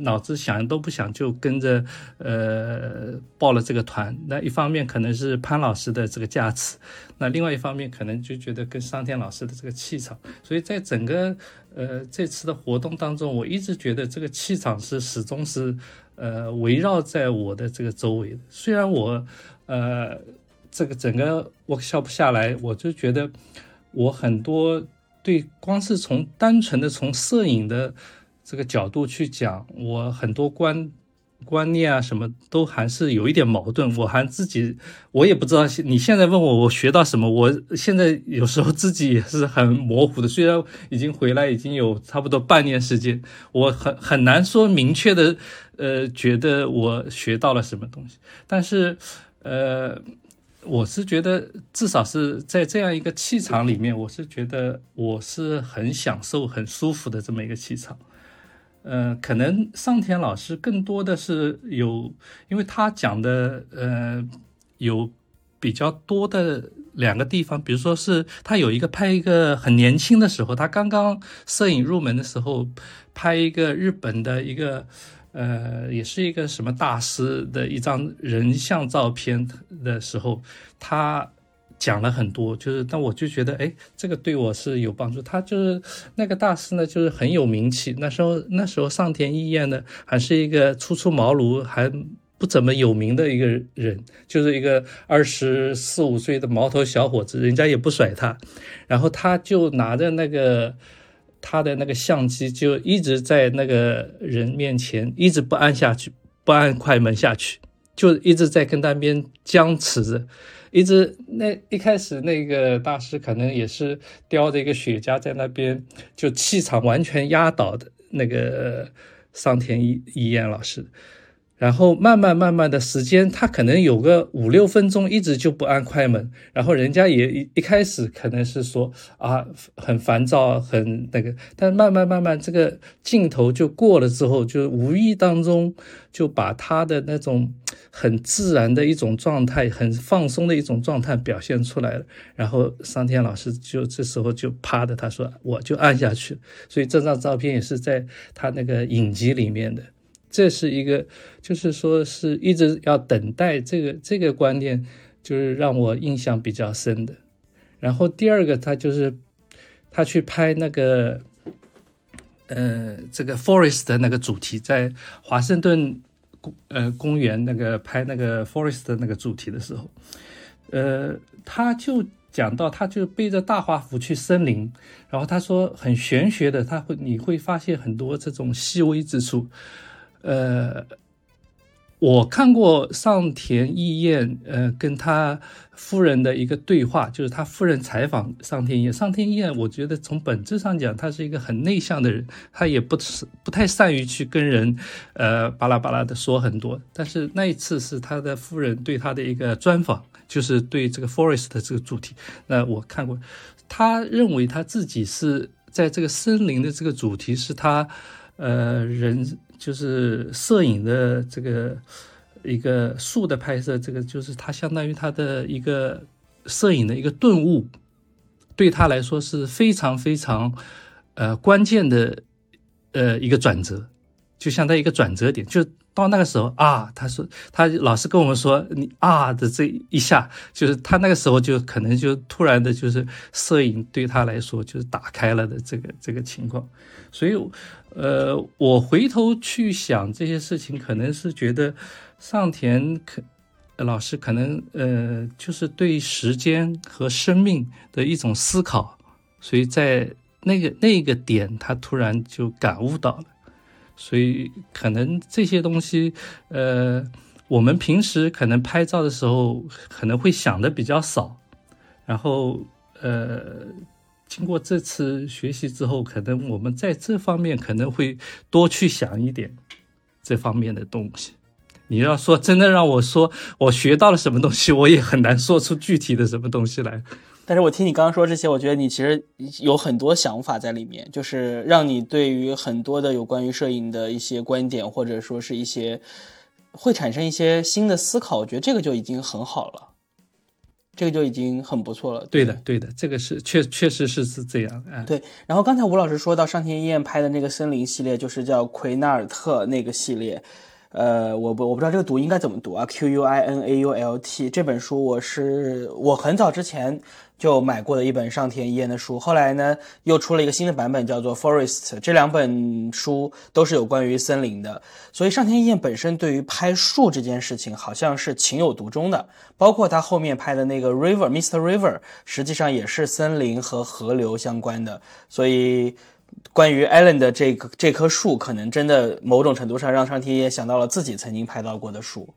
脑子想都不想就跟着呃报了这个团？那一方面可能是潘老师的这个加持，那另外一方面可能就觉得跟上天老师的这个气场。所以在整个呃这次的活动当中，我一直觉得这个气场是始终是呃围绕在我的这个周围的。虽然我呃这个整个 workshop 下来，我就觉得我很多。对，光是从单纯的从摄影的这个角度去讲，我很多观观念啊，什么都还是有一点矛盾。我还自己，我也不知道。你现在问我，我学到什么？我现在有时候自己也是很模糊的。虽然已经回来已经有差不多半年时间，我很很难说明确的，呃，觉得我学到了什么东西。但是，呃。我是觉得，至少是在这样一个气场里面，我是觉得我是很享受、很舒服的这么一个气场。呃，可能上田老师更多的是有，因为他讲的呃有比较多的两个地方，比如说是他有一个拍一个很年轻的时候，他刚刚摄影入门的时候，拍一个日本的一个。呃，也是一个什么大师的一张人像照片的时候，他讲了很多，就是但我就觉得，哎，这个对我是有帮助。他就是那个大师呢，就是很有名气。那时候那时候上田一彦呢，还是一个初出茅庐，还不怎么有名的一个人，就是一个二十四五岁的毛头小伙子，人家也不甩他，然后他就拿着那个。他的那个相机就一直在那个人面前，一直不按下去，不按快门下去，就一直在跟那边僵持着，一直那一开始那个大师可能也是叼着一个雪茄在那边，就气场完全压倒的那个上田一一彦老师。然后慢慢慢慢的时间，他可能有个五六分钟一直就不按快门，然后人家也一一开始可能是说啊很烦躁很那个，但慢慢慢慢这个镜头就过了之后，就无意当中就把他的那种很自然的一种状态，很放松的一种状态表现出来了。然后桑天老师就这时候就啪的他说我就按下去，所以这张照片也是在他那个影集里面的。这是一个，就是说是一直要等待这个这个观念，就是让我印象比较深的。然后第二个，他就是他去拍那个，呃，这个 forest 的那个主题，在华盛顿公呃公园那个拍那个 forest 的那个主题的时候，呃，他就讲到，他就背着大画幅去森林，然后他说很玄学的，他会你会发现很多这种细微之处。呃，我看过上田义彦，呃，跟他夫人的一个对话，就是他夫人采访上田义彦。上田义彦，我觉得从本质上讲，他是一个很内向的人，他也不是不太善于去跟人，呃，巴拉巴拉的说很多。但是那一次是他的夫人对他的一个专访，就是对这个 forest 的这个主题。那我看过，他认为他自己是在这个森林的这个主题是他，呃，人。就是摄影的这个一个树的拍摄，这个就是他相当于他的一个摄影的一个顿悟，对他来说是非常非常呃关键的呃一个转折，就相当于一个转折点。就到那个时候啊，他说他老是跟我们说你啊的这一下，就是他那个时候就可能就突然的，就是摄影对他来说就是打开了的这个这个情况。所以，呃，我回头去想这些事情，可能是觉得上田可老师可能呃，就是对时间和生命的一种思考，所以在那个那个点，他突然就感悟到了。所以可能这些东西，呃，我们平时可能拍照的时候可能会想的比较少，然后呃，经过这次学习之后，可能我们在这方面可能会多去想一点这方面的东西。你要说真的让我说我学到了什么东西，我也很难说出具体的什么东西来。但是我听你刚刚说这些，我觉得你其实有很多想法在里面，就是让你对于很多的有关于摄影的一些观点，或者说是一些会产生一些新的思考。我觉得这个就已经很好了，这个就已经很不错了。对的，对的，这个是确确实是是这样。啊，对。然后刚才吴老师说到上天一彦拍的那个森林系列，就是叫奎纳尔特那个系列。呃，我不我不知道这个读应该怎么读啊，Q U I N A U L T 这本书我是我很早之前就买过的一本上田一彦的书，后来呢又出了一个新的版本叫做 Forest，这两本书都是有关于森林的，所以上田一彦本身对于拍树这件事情好像是情有独钟的，包括他后面拍的那个 River Mr River，实际上也是森林和河流相关的，所以。关于 Allen 的这个这棵树，可能真的某种程度上让上天也想到了自己曾经拍到过的树，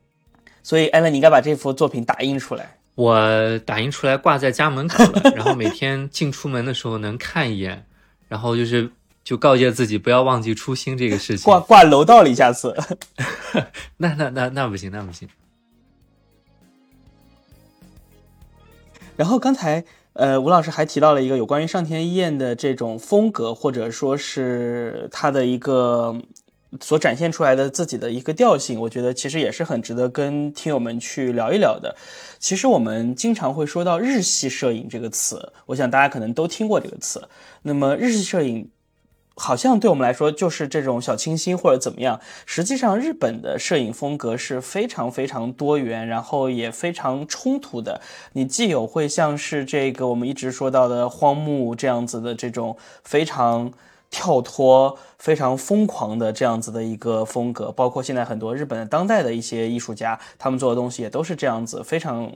所以 Allen，你应该把这幅作品打印出来。我打印出来挂在家门口了，然后每天进出门的时候能看一眼，然后就是就告诫自己不要忘记初心这个事情。挂挂楼道里，下次。那那那那不行，那不行。然后刚才。呃，吴老师还提到了一个有关于上田一彦的这种风格，或者说是他的一个所展现出来的自己的一个调性，我觉得其实也是很值得跟听友们去聊一聊的。其实我们经常会说到日系摄影这个词，我想大家可能都听过这个词。那么日系摄影。好像对我们来说就是这种小清新或者怎么样。实际上，日本的摄影风格是非常非常多元，然后也非常冲突的。你既有会像是这个我们一直说到的荒木这样子的这种非常跳脱、非常疯狂的这样子的一个风格，包括现在很多日本的当代的一些艺术家，他们做的东西也都是这样子，非常。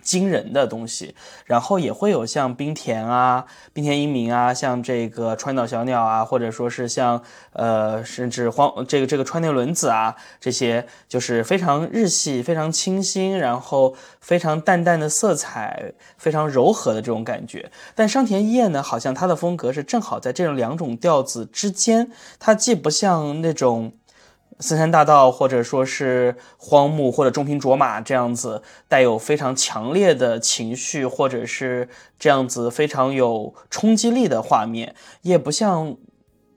惊人的东西，然后也会有像冰田啊、冰田英明啊，像这个川岛小鸟啊，或者说是像呃，甚至荒这个这个川内轮子啊，这些就是非常日系、非常清新，然后非常淡淡的色彩，非常柔和的这种感觉。但上田一彦呢，好像他的风格是正好在这种两种调子之间，他既不像那种。森山大道，或者说是荒木或者中平卓马这样子，带有非常强烈的情绪，或者是这样子非常有冲击力的画面，也不像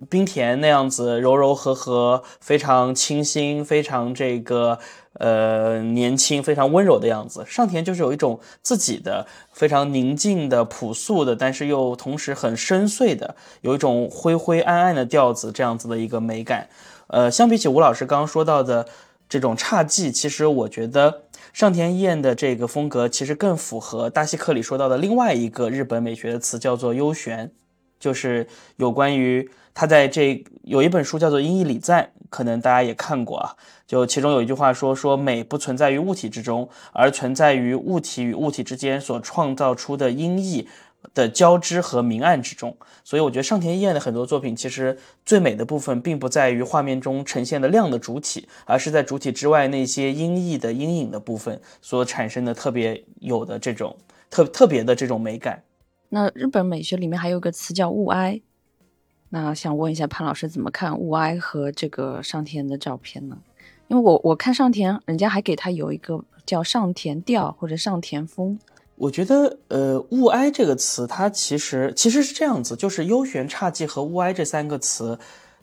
冰田那样子柔柔和和，非常清新，非常这个呃年轻，非常温柔的样子。上田就是有一种自己的非常宁静的、朴素的，但是又同时很深邃的，有一种灰灰暗暗的调子，这样子的一个美感。呃，相比起吴老师刚刚说到的这种侘寂，其实我觉得上田一彦的这个风格其实更符合大西克里说到的另外一个日本美学的词，叫做幽玄，就是有关于他在这有一本书叫做《音译礼赞》，可能大家也看过啊，就其中有一句话说说美不存在于物体之中，而存在于物体与物体之间所创造出的音译。的交织和明暗之中，所以我觉得上田一彦的很多作品，其实最美的部分并不在于画面中呈现的亮的主体，而是在主体之外那些阴翳的阴影的部分所产生的特别有的这种特特别的这种美感。那日本美学里面还有个词叫物哀，那想问一下潘老师怎么看物哀和这个上田的照片呢？因为我我看上田，人家还给他有一个叫上田调或者上田风。我觉得，呃，物哀这个词，它其实其实是这样子，就是优玄侘寂和物哀这三个词，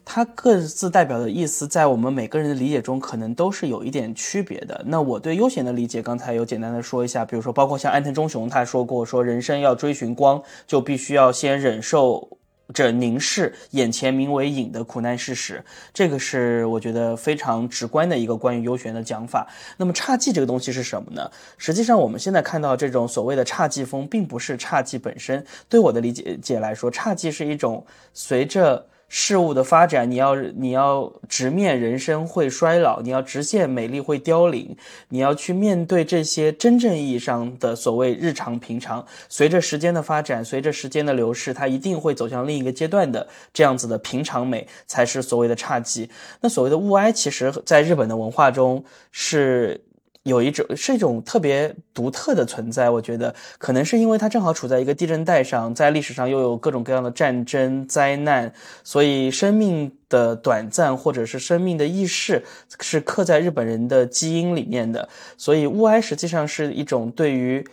它各自代表的意思，在我们每个人的理解中，可能都是有一点区别的。那我对悠闲的理解，刚才有简单的说一下，比如说，包括像安藤忠雄他说过，说人生要追寻光，就必须要先忍受着凝视眼前名为影的苦难事实，这个是我觉得非常直观的一个关于优选的讲法。那么侘寂这个东西是什么呢？实际上我们现在看到这种所谓的侘寂风，并不是侘寂本身。对我的理解解来说，侘寂是一种随着。事物的发展，你要你要直面人生会衰老，你要直线美丽会凋零，你要去面对这些真正意义上的所谓日常平常。随着时间的发展，随着时间的流逝，它一定会走向另一个阶段的这样子的平常美，才是所谓的侘寂。那所谓的物哀，其实在日本的文化中是。有一种是一种特别独特的存在，我觉得可能是因为它正好处在一个地震带上，在历史上又有各种各样的战争灾难，所以生命的短暂或者是生命的意识是刻在日本人的基因里面的，所以物哀实际上是一种对于。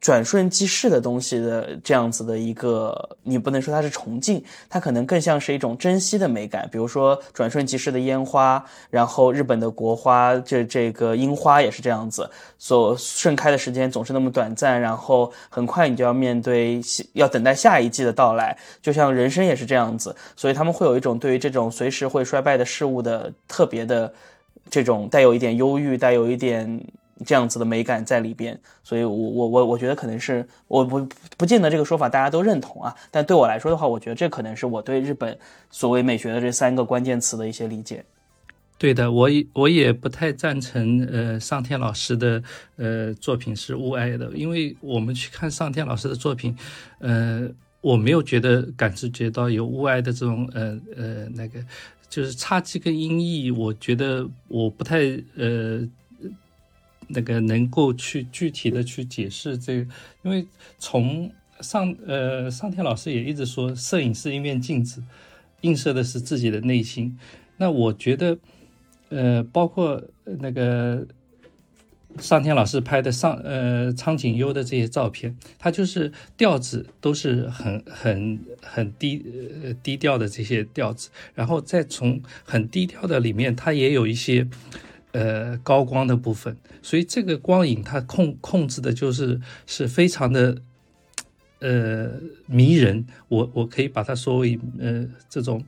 转瞬即逝的东西的这样子的一个，你不能说它是崇敬，它可能更像是一种珍惜的美感。比如说转瞬即逝的烟花，然后日本的国花，这这个樱花也是这样子，所盛开的时间总是那么短暂，然后很快你就要面对要等待下一季的到来，就像人生也是这样子，所以他们会有一种对于这种随时会衰败的事物的特别的这种带有一点忧郁，带有一点。这样子的美感在里边，所以，我我我我觉得可能是我不不见得这个说法大家都认同啊，但对我来说的话，我觉得这可能是我对日本所谓美学的这三个关键词的一些理解。对的，我也我也不太赞成呃上天老师的呃作品是物哀的，因为我们去看上天老师的作品，呃，我没有觉得感知觉到有物哀的这种呃呃那个就是侘寂跟音译，我觉得我不太呃。那个能够去具体的去解释这个，因为从上呃上天老师也一直说，摄影是一面镜子，映射的是自己的内心。那我觉得，呃，包括那个上天老师拍的上呃苍井优的这些照片，他就是调子都是很很很低呃低调的这些调子，然后再从很低调的里面，他也有一些。呃，高光的部分，所以这个光影它控控制的就是是非常的呃迷人。我我可以把它说为呃这种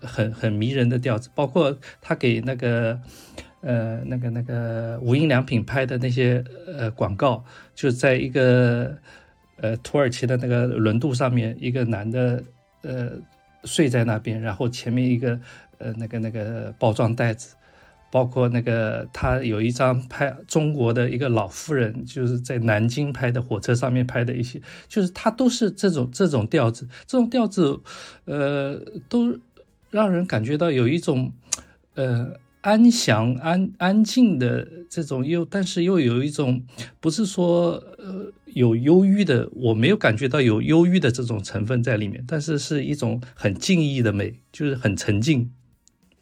很很迷人的调子，包括他给那个呃那个那个无印良品拍的那些呃广告，就在一个呃土耳其的那个轮渡上面，一个男的呃睡在那边，然后前面一个呃那个那个包装袋子。包括那个，他有一张拍中国的一个老妇人，就是在南京拍的火车上面拍的一些，就是他都是这种这种调子，这种调子，呃，都让人感觉到有一种，呃，安详、安安静的这种，又但是又有一种，不是说呃有忧郁的，我没有感觉到有忧郁的这种成分在里面，但是是一种很静谧的美，就是很沉静，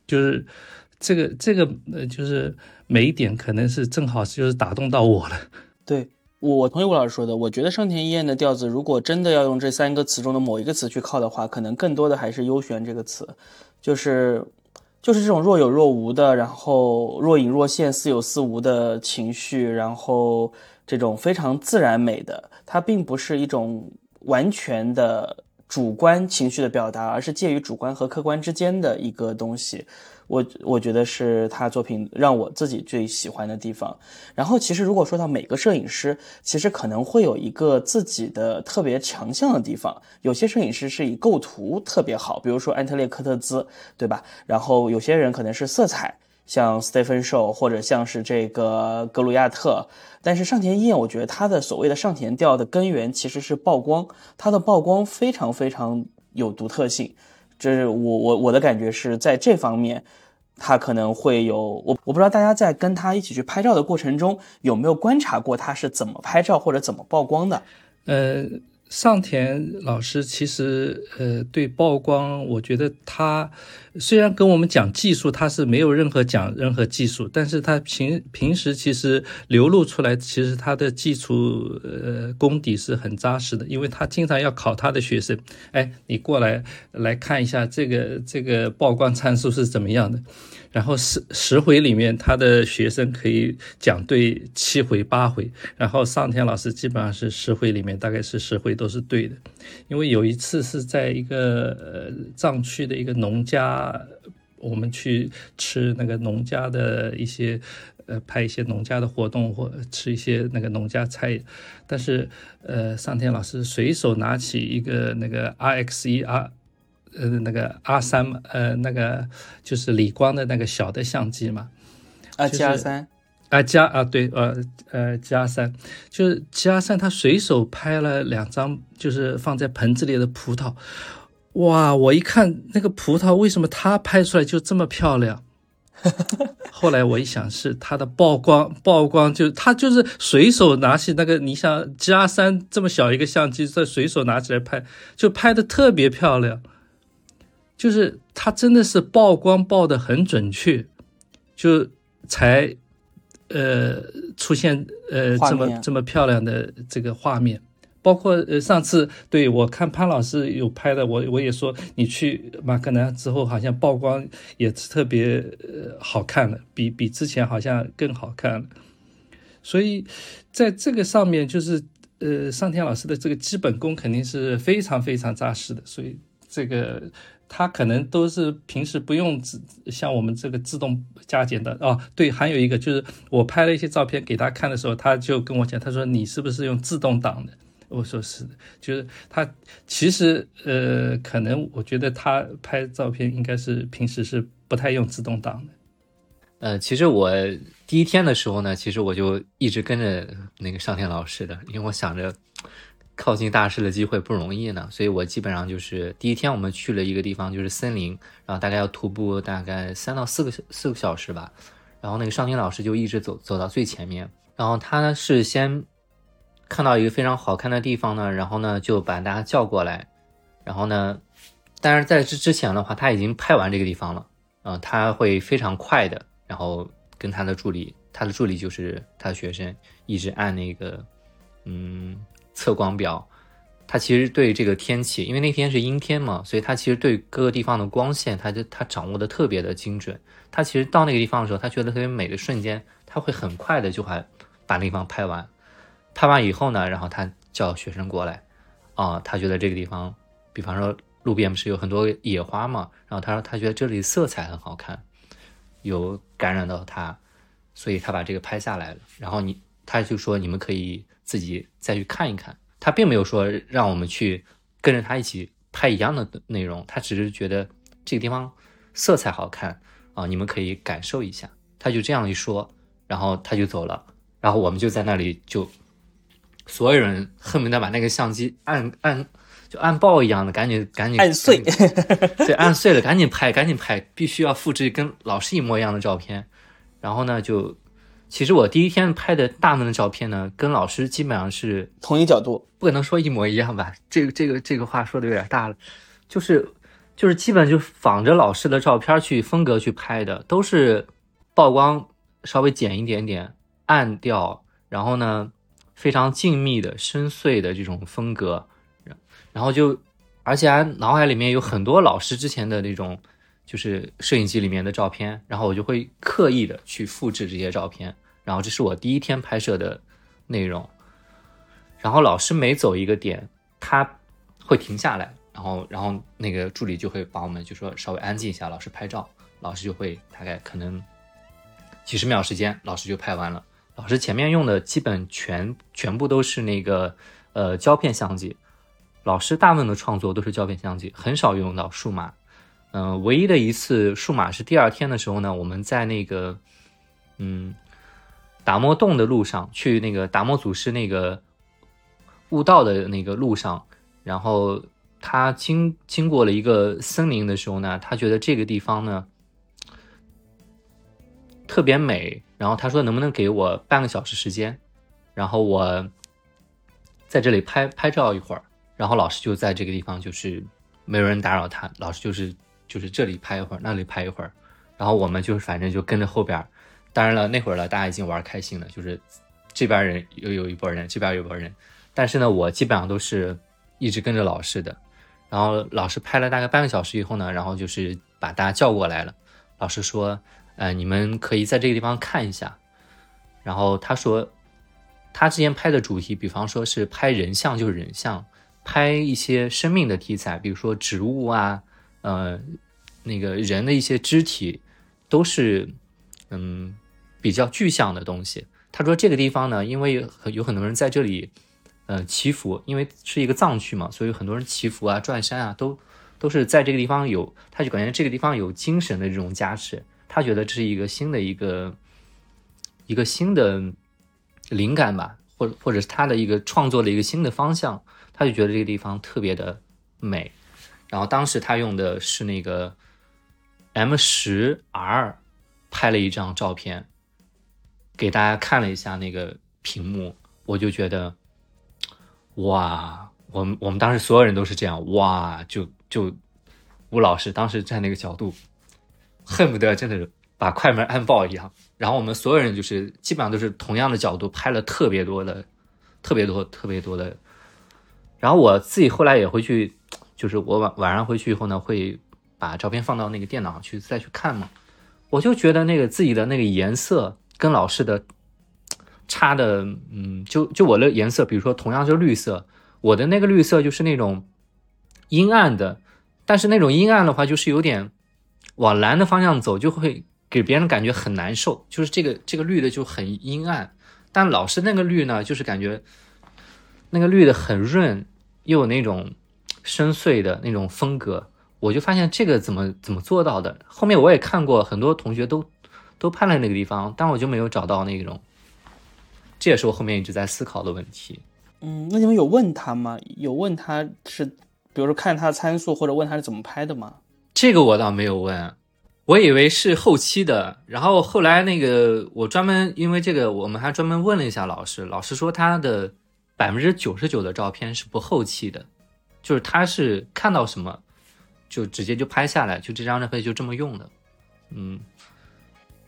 就是。这个这个呃，就是每一点可能是正好就是打动到我了。对我同意吴老师说的，我觉得上田一彦的调子，如果真的要用这三个词中的某一个词去靠的话，可能更多的还是幽玄这个词，就是就是这种若有若无的，然后若隐若现、似有似无的情绪，然后这种非常自然美的，它并不是一种完全的主观情绪的表达，而是介于主观和客观之间的一个东西。我我觉得是他作品让我自己最喜欢的地方。然后，其实如果说到每个摄影师，其实可能会有一个自己的特别强项的地方。有些摄影师是以构图特别好，比如说安特烈科特兹，对吧？然后有些人可能是色彩，像 Stephen Show 或者像是这个格鲁亚特。但是上田一彦，我觉得他的所谓的上田调的根源其实是曝光，他的曝光非常非常有独特性。这是我我我的感觉是在这方面。他可能会有我，我不知道大家在跟他一起去拍照的过程中有没有观察过他是怎么拍照或者怎么曝光的。呃，上田老师其实呃对曝光，我觉得他虽然跟我们讲技术，他是没有任何讲任何技术，但是他平平时其实流露出来，其实他的技术呃功底是很扎实的，因为他经常要考他的学生，哎，你过来来看一下这个这个曝光参数是怎么样的。然后十十回里面，他的学生可以讲对七回八回，然后上天老师基本上是十回里面大概是十回都。是对的。因为有一次是在一个呃藏区的一个农家，我们去吃那个农家的一些呃拍一些农家的活动或吃一些那个农家菜，但是呃上天老师随手拿起一个那个 R X 一 R。呃，那个 R 三嘛，呃，那个就是理光的那个小的相机嘛，啊就是，G 二三，啊加啊对，呃呃加三，就是加三，他随手拍了两张，就是放在盆子里的葡萄，哇！我一看那个葡萄，为什么他拍出来就这么漂亮？后来我一想，是他的曝光，曝光就他就是随手拿起那个，你像加三这么小一个相机，再随手拿起来拍，就拍的特别漂亮。就是他真的是曝光曝的很准确，就才呃出现呃这么这么漂亮的这个画面。包括呃上次对我看潘老师有拍的，我我也说你去马克南之后，好像曝光也特别呃好看了，比比之前好像更好看了。所以在这个上面，就是呃上天老师的这个基本功肯定是非常非常扎实的，所以这个。他可能都是平时不用自像我们这个自动加减的哦。对，还有一个就是我拍了一些照片给他看的时候，他就跟我讲，他说你是不是用自动挡的？我说是的，就是他其实呃，可能我觉得他拍照片应该是平时是不太用自动挡的。呃，其实我第一天的时候呢，其实我就一直跟着那个上天老师的，因为我想着。靠近大师的机会不容易呢，所以我基本上就是第一天我们去了一个地方，就是森林，然后大概要徒步大概三到四个四个小时吧，然后那个上天老师就一直走走到最前面，然后他呢是先看到一个非常好看的地方呢，然后呢就把大家叫过来，然后呢，但是在这之前的话他已经拍完这个地方了，嗯，他会非常快的，然后跟他的助理，他的助理就是他的学生，一直按那个，嗯。测光表，它其实对这个天气，因为那天是阴天嘛，所以它其实对各个地方的光线，它就它掌握的特别的精准。它其实到那个地方的时候，他觉得特别美的瞬间，他会很快的就还把那地方拍完。拍完以后呢，然后他叫学生过来，啊，他觉得这个地方，比方说路边不是有很多野花嘛，然后他说他觉得这里色彩很好看，有感染到他，所以他把这个拍下来了。然后你他就说你们可以。自己再去看一看，他并没有说让我们去跟着他一起拍一样的内容，他只是觉得这个地方色彩好看啊，你们可以感受一下。他就这样一说，然后他就走了，然后我们就在那里就所有人恨不得把那个相机按按就按爆一样的，赶紧赶紧按碎，对，按碎了，赶紧拍，赶紧拍，必须要复制跟老师一模一样的照片，然后呢就。其实我第一天拍的大部分的照片呢，跟老师基本上是同一角度，不可能说一模一样吧？这个这个这个话说的有点大了，就是就是基本就仿着老师的照片去风格去拍的，都是曝光稍微减一点点，暗调，然后呢非常静谧的深邃的这种风格，然后就而且还脑海里面有很多老师之前的那种就是摄影机里面的照片，然后我就会刻意的去复制这些照片。然后这是我第一天拍摄的内容，然后老师每走一个点，他会停下来，然后然后那个助理就会把我们就说稍微安静一下，老师拍照，老师就会大概可能几十秒时间，老师就拍完了。老师前面用的基本全全部都是那个呃胶片相机，老师大部分的创作都是胶片相机，很少用到数码。嗯，唯一的一次数码是第二天的时候呢，我们在那个嗯。达摩洞的路上，去那个达摩祖师那个悟道的那个路上，然后他经经过了一个森林的时候呢，他觉得这个地方呢特别美，然后他说能不能给我半个小时时间，然后我在这里拍拍照一会儿，然后老师就在这个地方，就是没有人打扰他，老师就是就是这里拍一会儿，那里拍一会儿，然后我们就反正就跟着后边。当然了，那会儿了，大家已经玩开心了，就是这边人又有一波人，这边有一波人。但是呢，我基本上都是一直跟着老师的。然后老师拍了大概半个小时以后呢，然后就是把大家叫过来了。老师说：“呃，你们可以在这个地方看一下。”然后他说，他之前拍的主题，比方说是拍人像就是人像，拍一些生命的题材，比如说植物啊，呃，那个人的一些肢体，都是嗯比较具象的东西。他说这个地方呢，因为有很多人在这里，呃，祈福，因为是一个藏区嘛，所以很多人祈福啊、转山啊，都都是在这个地方有，他就感觉这个地方有精神的这种加持，他觉得这是一个新的一个一个新的灵感吧，或或者是他的一个创作的一个新的方向，他就觉得这个地方特别的美。然后当时他用的是那个 M 十 R 拍了一张照片。给大家看了一下那个屏幕，我就觉得，哇，我们我们当时所有人都是这样，哇，就就吴老师当时站那个角度，恨不得真的是把快门按爆一样。然后我们所有人就是基本上都是同样的角度拍了特别多的，特别多特别多的。然后我自己后来也会去，就是我晚晚上回去以后呢，会把照片放到那个电脑上去再去看嘛。我就觉得那个自己的那个颜色。跟老师的差的，嗯，就就我的颜色，比如说同样是绿色，我的那个绿色就是那种阴暗的，但是那种阴暗的话，就是有点往蓝的方向走，就会给别人感觉很难受。就是这个这个绿的就很阴暗，但老师那个绿呢，就是感觉那个绿的很润，又有那种深邃的那种风格。我就发现这个怎么怎么做到的？后面我也看过很多同学都。都拍了那个地方，但我就没有找到那种，这也是我后面一直在思考的问题。嗯，那你们有问他吗？有问他是，比如说看他的参数，或者问他是怎么拍的吗？这个我倒没有问，我以为是后期的。然后后来那个我专门因为这个，我们还专门问了一下老师，老师说他的百分之九十九的照片是不后期的，就是他是看到什么就直接就拍下来，就这张照片就这么用的。嗯。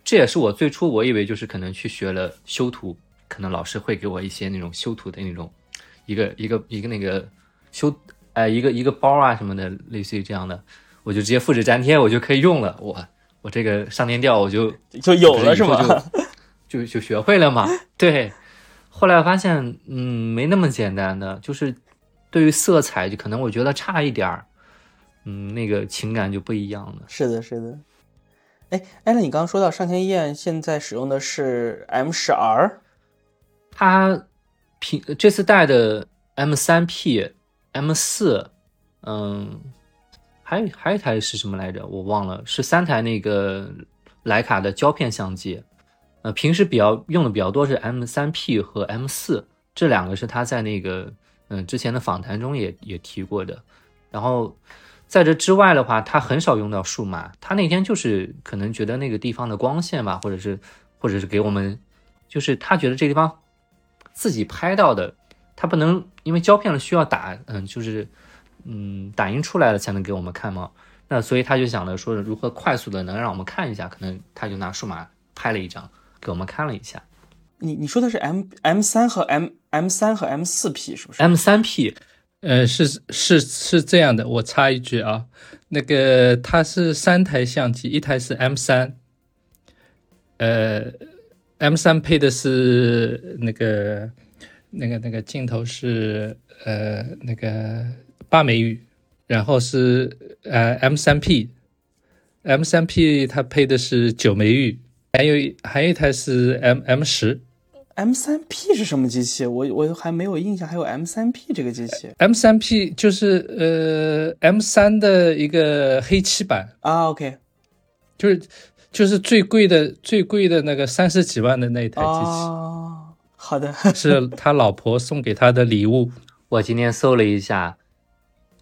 这也是我最初我以为就是可能去学了修图，可能老师会给我一些那种修图的那种，一个一个一个那个修，哎，一个一个包啊什么的，类似于这样的，我就直接复制粘贴，我就可以用了。我我这个上天调我就 就有了是吗？就就学会了嘛。对，后来发现嗯没那么简单的，就是对于色彩就可能我觉得差一点儿，嗯，那个情感就不一样了。是的，是的。哎，艾伦，你刚刚说到上天燕现在使用的是 M 十 R，它平这次带的 M 三 P、M 四，嗯，还还有一台是什么来着？我忘了，是三台那个徕卡的胶片相机。呃，平时比较用的比较多是 M 三 P 和 M 四，这两个是他在那个嗯之前的访谈中也也提过的。然后。在这之外的话，他很少用到数码。他那天就是可能觉得那个地方的光线吧，或者是，或者是给我们，就是他觉得这地方自己拍到的，他不能因为胶片了需要打，嗯，就是嗯打印出来了才能给我们看嘛。那所以他就想着说如何快速的能让我们看一下，可能他就拿数码拍了一张给我们看了一下。你你说的是 M M 三和 M M 三和 M 四 P 是不是？M 三 P。呃，是是是这样的，我插一句啊，那个它是三台相机，一台是 M 三，呃，M 三配的是那个那个那个镜头是呃那个八枚玉，然后是呃 M 三 P，M 三 P 它配的是九枚玉，还有还有一台是 M M 十。M 三 P 是什么机器？我我还没有印象，还有 M 三 P 这个机器。M 三 P 就是呃 M 三的一个黑漆版啊。OK，就是就是最贵的最贵的那个三十几万的那一台机器。哦，好的，是他老婆送给他的礼物。我今天搜了一下，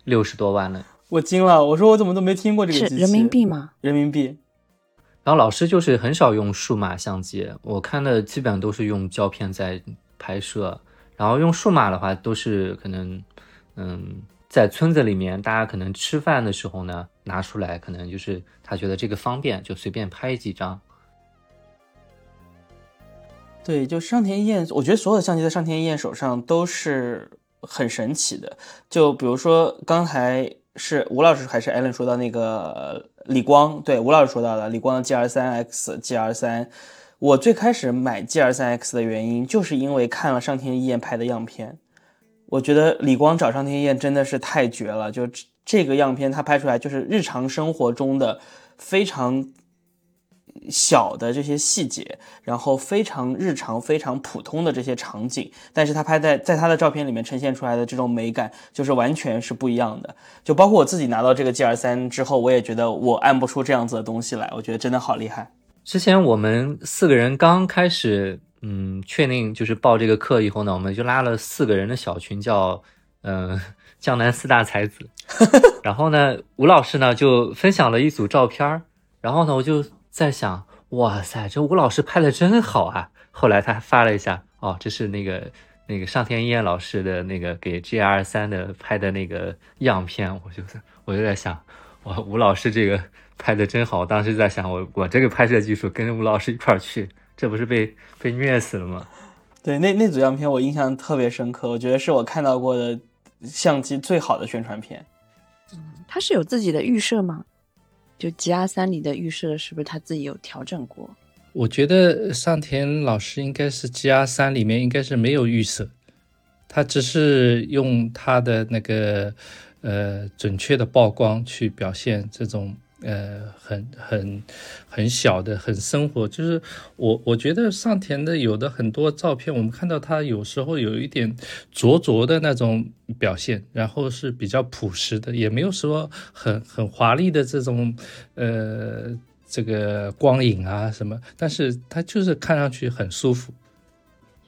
六十多万了。我惊了，我说我怎么都没听过这个机器？人民币吗？人民币。然后老师就是很少用数码相机，我看的基本上都是用胶片在拍摄。然后用数码的话，都是可能，嗯，在村子里面，大家可能吃饭的时候呢，拿出来，可能就是他觉得这个方便，就随便拍几张。对，就上田彦，我觉得所有的相机在上田彦手上都是很神奇的。就比如说刚才是吴老师还是艾伦说到那个。李光对吴老师说到的李光的 G R 三 X G R 三，我最开始买 G R 三 X 的原因就是因为看了上天一彦拍的样片，我觉得李光找上天一燕真的是太绝了，就这个样片他拍出来就是日常生活中的非常。小的这些细节，然后非常日常、非常普通的这些场景，但是他拍在在他的照片里面呈现出来的这种美感，就是完全是不一样的。就包括我自己拿到这个 G 二三之后，我也觉得我按不出这样子的东西来，我觉得真的好厉害。之前我们四个人刚开始，嗯，确定就是报这个课以后呢，我们就拉了四个人的小群，叫嗯江南四大才子。然后呢，吴老师呢就分享了一组照片然后呢我就。在想，哇塞，这吴老师拍的真好啊！后来他发了一下，哦，这是那个那个上天一彦老师的那个给 G R 三的拍的那个样片，我就在我就在想，哇，吴老师这个拍的真好。当时在想，我我这个拍摄技术跟吴老师一块去，这不是被被虐死了吗？对，那那组样片我印象特别深刻，我觉得是我看到过的相机最好的宣传片。嗯，他是有自己的预设吗？就 G R 三里的预设是不是他自己有调整过？我觉得上田老师应该是 G R 三里面应该是没有预设，他只是用他的那个呃准确的曝光去表现这种。呃，很很很小的，很生活，就是我我觉得上田的有的很多照片，我们看到他有时候有一点灼灼的那种表现，然后是比较朴实的，也没有说很很华丽的这种呃这个光影啊什么，但是他就是看上去很舒服。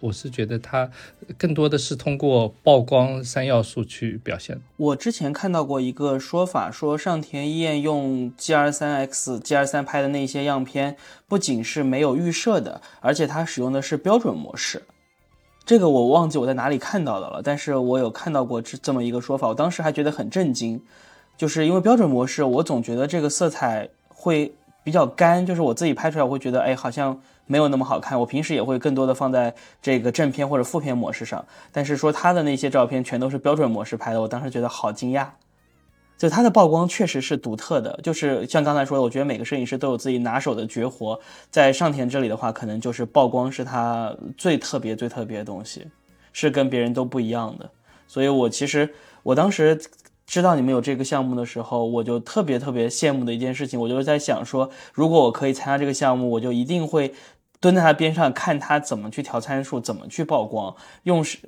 我是觉得它更多的是通过曝光三要素去表现。我之前看到过一个说法，说上田一彦用 G R 三 X、G R 三拍的那些样片，不仅是没有预设的，而且它使用的是标准模式。这个我忘记我在哪里看到的了，但是我有看到过这这么一个说法，我当时还觉得很震惊，就是因为标准模式，我总觉得这个色彩会比较干，就是我自己拍出来我会觉得，哎，好像。没有那么好看，我平时也会更多的放在这个正片或者负片模式上。但是说他的那些照片全都是标准模式拍的，我当时觉得好惊讶。就他的曝光确实是独特的，就是像刚才说的，我觉得每个摄影师都有自己拿手的绝活。在上田这里的话，可能就是曝光是他最特别、最特别的东西，是跟别人都不一样的。所以我其实我当时。知道你们有这个项目的时候，我就特别特别羡慕的一件事情，我就是在想说，如果我可以参加这个项目，我就一定会蹲在他边上看他怎么去调参数，怎么去曝光，用什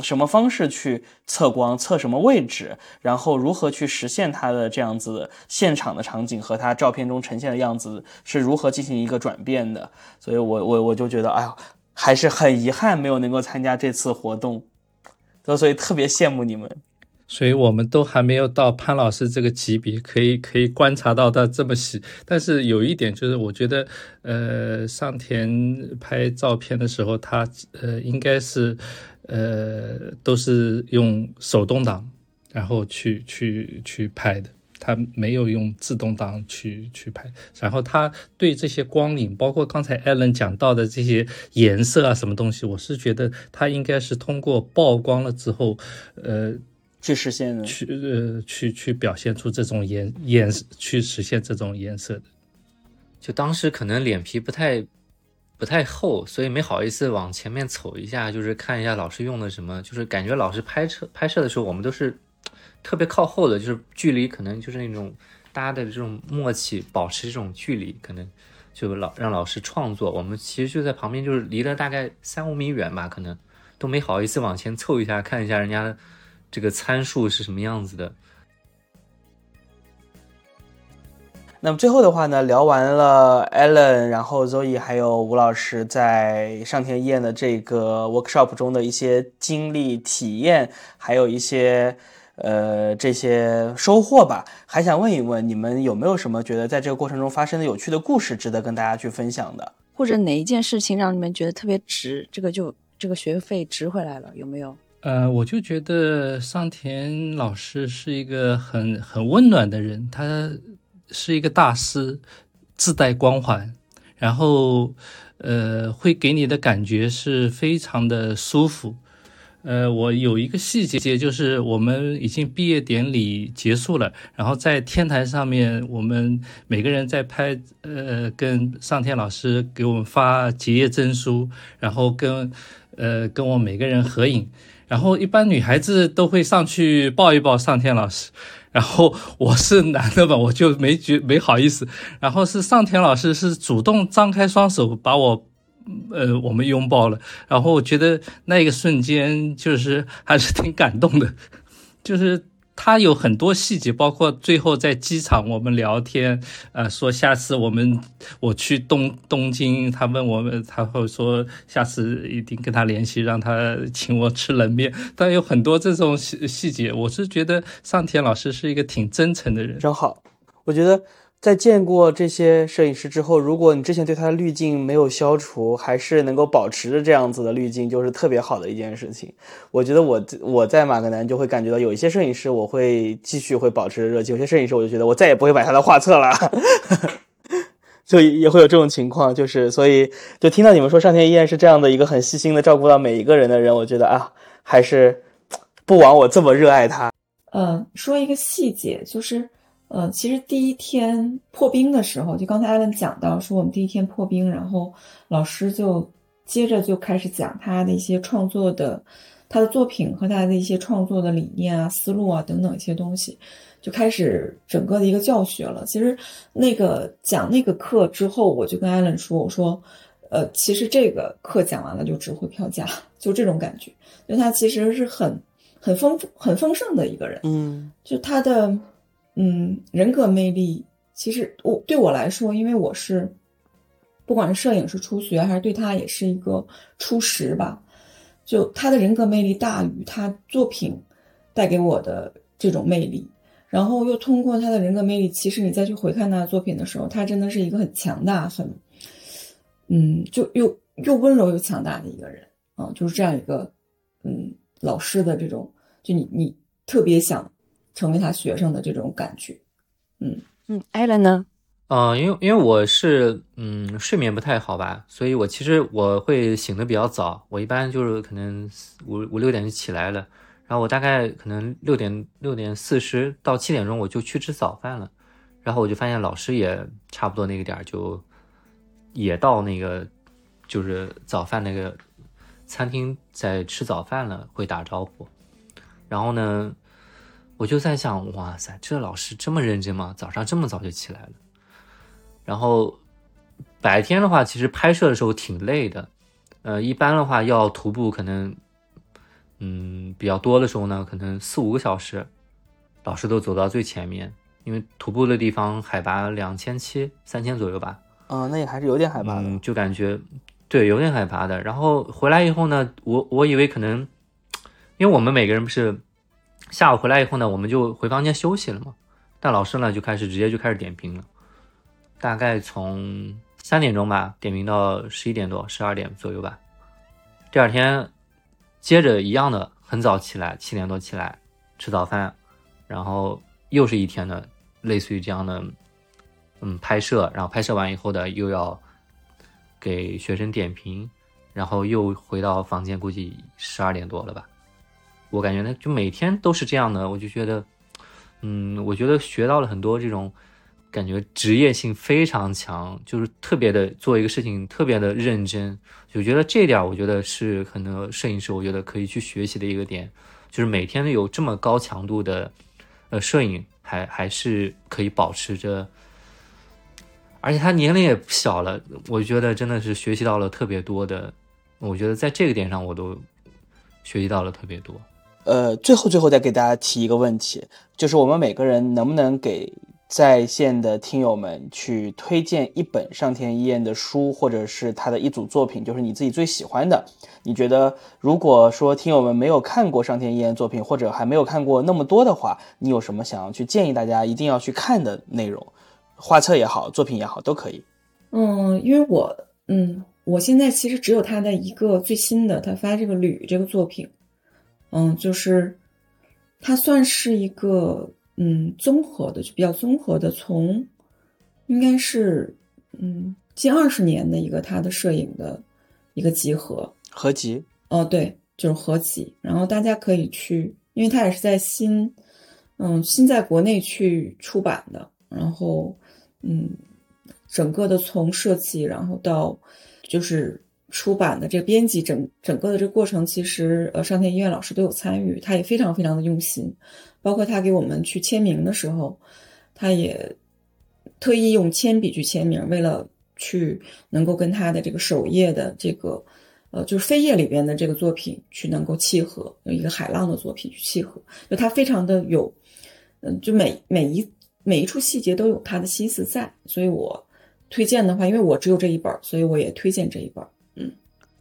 什么方式去测光，测什么位置，然后如何去实现他的这样子现场的场景和他照片中呈现的样子是如何进行一个转变的。所以我我我就觉得，哎呀，还是很遗憾没有能够参加这次活动，都所以特别羡慕你们。所以我们都还没有到潘老师这个级别，可以可以观察到他这么细。但是有一点就是，我觉得，呃，上田拍照片的时候，他呃应该是，呃都是用手动挡，然后去去去拍的，他没有用自动挡去去拍。然后他对这些光影，包括刚才艾伦讲到的这些颜色啊，什么东西，我是觉得他应该是通过曝光了之后，呃。去实现的，去呃，去去表现出这种颜颜，去实现这种颜色的。就当时可能脸皮不太不太厚，所以没好意思往前面凑一下，就是看一下老师用的什么。就是感觉老师拍摄拍摄的时候，我们都是特别靠后的，就是距离可能就是那种大家的这种默契，保持这种距离，可能就老让老师创作。我们其实就在旁边，就是离了大概三五米远吧，可能都没好意思往前凑一下，看一下人家。这个参数是什么样子的？那么最后的话呢，聊完了 Allen，然后 Zoe 还有吴老师在上田宴的这个 workshop 中的一些经历、体验，还有一些呃这些收获吧。还想问一问，你们有没有什么觉得在这个过程中发生的有趣的故事，值得跟大家去分享的？或者哪一件事情让你们觉得特别值？这个就这个学费值回来了，有没有？呃，我就觉得上田老师是一个很很温暖的人，他是一个大师，自带光环，然后呃，会给你的感觉是非常的舒服。呃，我有一个细节，就是我们已经毕业典礼结束了，然后在天台上面，我们每个人在拍，呃，跟上田老师给我们发结业证书，然后跟呃跟我每个人合影。然后一般女孩子都会上去抱一抱上天老师，然后我是男的嘛，我就没觉没好意思。然后是上天老师是主动张开双手把我，呃，我们拥抱了。然后我觉得那一个瞬间就是还是挺感动的，就是。他有很多细节，包括最后在机场我们聊天，呃，说下次我们我去东东京，他问我们，他会说下次一定跟他联系，让他请我吃冷面。但有很多这种细细节，我是觉得上田老师是一个挺真诚的人，真好，我觉得。在见过这些摄影师之后，如果你之前对他的滤镜没有消除，还是能够保持着这样子的滤镜，就是特别好的一件事情。我觉得我我在马格南就会感觉到，有一些摄影师我会继续会保持热情，有些摄影师我就觉得我再也不会买他的画册了，就也会有这种情况。就是所以就听到你们说上天依然是这样的一个很细心的照顾到每一个人的人，我觉得啊，还是不枉我这么热爱他。嗯，说一个细节就是。呃，其实第一天破冰的时候，就刚才艾伦讲到说我们第一天破冰，然后老师就接着就开始讲他的一些创作的，他的作品和他的一些创作的理念啊、思路啊等等一些东西，就开始整个的一个教学了。其实那个讲那个课之后，我就跟艾伦说，我说，呃，其实这个课讲完了就值回票价，就这种感觉，就他其实是很很丰富、很丰盛的一个人，嗯，就他的。嗯，人格魅力其实我对我来说，因为我是不管是摄影是初学，还是对他也是一个初识吧。就他的人格魅力大于他作品带给我的这种魅力，然后又通过他的人格魅力，其实你再去回看他的作品的时候，他真的是一个很强大、很嗯，就又又温柔又强大的一个人啊，就是这样一个嗯老师的这种，就你你特别想。成为他学生的这种感觉，嗯嗯，艾伦呢？嗯，因为因为我是嗯睡眠不太好吧，所以我其实我会醒的比较早，我一般就是可能五五六点就起来了，然后我大概可能六点六点四十到七点钟我就去吃早饭了，然后我就发现老师也差不多那个点儿就也到那个就是早饭那个餐厅在吃早饭了，会打招呼，然后呢。我就在想，哇塞，这老师这么认真吗？早上这么早就起来了。然后白天的话，其实拍摄的时候挺累的。呃，一般的话要徒步，可能嗯比较多的时候呢，可能四五个小时，老师都走到最前面，因为徒步的地方海拔两千七、三千左右吧。嗯，那也还是有点海拔的，就感觉对有点海拔的。然后回来以后呢，我我以为可能，因为我们每个人不是。下午回来以后呢，我们就回房间休息了嘛。但老师呢就开始直接就开始点评了，大概从三点钟吧点评到十一点多、十二点左右吧。第二天接着一样的很早起来，七点多起来吃早饭，然后又是一天的类似于这样的嗯拍摄，然后拍摄完以后的又要给学生点评，然后又回到房间，估计十二点多了吧。我感觉呢，就每天都是这样的，我就觉得，嗯，我觉得学到了很多这种感觉，职业性非常强，就是特别的做一个事情特别的认真，就觉得这点我觉得是很多摄影师我觉得可以去学习的一个点，就是每天有这么高强度的呃摄影，还还是可以保持着，而且他年龄也不小了，我觉得真的是学习到了特别多的，我觉得在这个点上我都学习到了特别多。呃，最后最后再给大家提一个问题，就是我们每个人能不能给在线的听友们去推荐一本上田一彦的书，或者是他的一组作品，就是你自己最喜欢的。你觉得，如果说听友们没有看过上田一彦作品，或者还没有看过那么多的话，你有什么想要去建议大家一定要去看的内容？画册也好，作品也好，都可以。嗯，因为我，嗯，我现在其实只有他的一个最新的，他发这个铝这个作品。嗯，就是它算是一个嗯综合的，就比较综合的，从应该是嗯近二十年的一个他的摄影的一个集合合集。哦，对，就是合集。然后大家可以去，因为它也是在新嗯新在国内去出版的。然后嗯，整个的从设计，然后到就是出版的这个编辑整整个的这个过程，其实呃上田医院老师都有参与，他也非常非常的用心，包括他给我们去签名的时候，他也特意用铅笔去签名，为了去能够跟他的这个首页的这个呃就是扉页里边的这个作品去能够契合，有一个海浪的作品去契合，就他非常的有，嗯，就每每一每一处细节都有他的心思在，所以我推荐的话，因为我只有这一本，所以我也推荐这一本。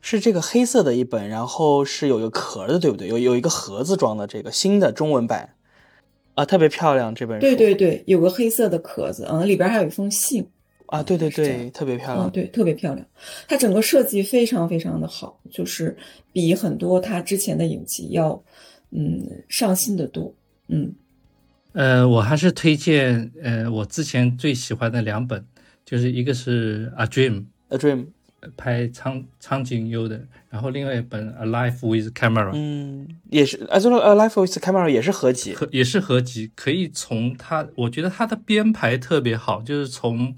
是这个黑色的一本，然后是有一个壳的，对不对？有有一个盒子装的这个新的中文版，啊，特别漂亮这本书。对对对，有个黑色的壳子，嗯，里边还有一封信啊，对对对，特别漂亮，嗯，对，特别漂亮。它整个设计非常非常的好，就是比很多它之前的影集要，嗯，上心的多。嗯，呃，我还是推荐，呃，我之前最喜欢的两本，就是一个是《A Dream》，《A Dream》。拍苍苍井优的，然后另外一本《Alive with Camera》，嗯，也是，啊，这个《Alive with Camera》也是合集，也是合集，可以从他，我觉得他的编排特别好，就是从，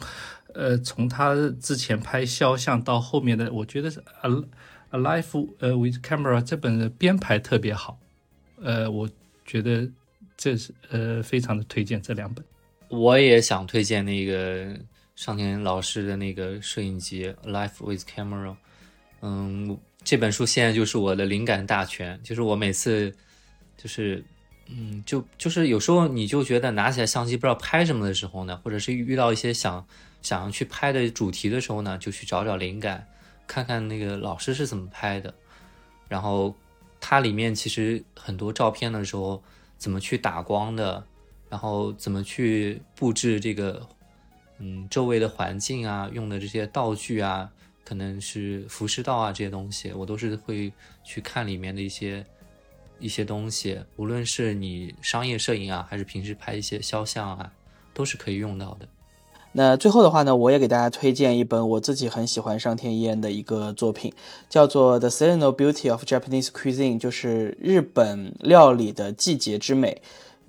呃，从他之前拍肖像到后面的，我觉得是《Alive》呃《with Camera》这本的编排特别好，呃，我觉得这是呃非常的推荐这两本，我也想推荐那个。上田老师的那个摄影集《Life with Camera》，嗯，这本书现在就是我的灵感大全。就是我每次，就是，嗯，就就是有时候你就觉得拿起来相机不知道拍什么的时候呢，或者是遇到一些想想要去拍的主题的时候呢，就去找找灵感，看看那个老师是怎么拍的。然后它里面其实很多照片的时候，怎么去打光的，然后怎么去布置这个。嗯，周围的环境啊，用的这些道具啊，可能是服饰道啊，这些东西，我都是会去看里面的一些一些东西。无论是你商业摄影啊，还是平时拍一些肖像啊，都是可以用到的。那最后的话呢，我也给大家推荐一本我自己很喜欢上天一彦的一个作品，叫做《The Seasonal Beauty of Japanese Cuisine》，就是日本料理的季节之美。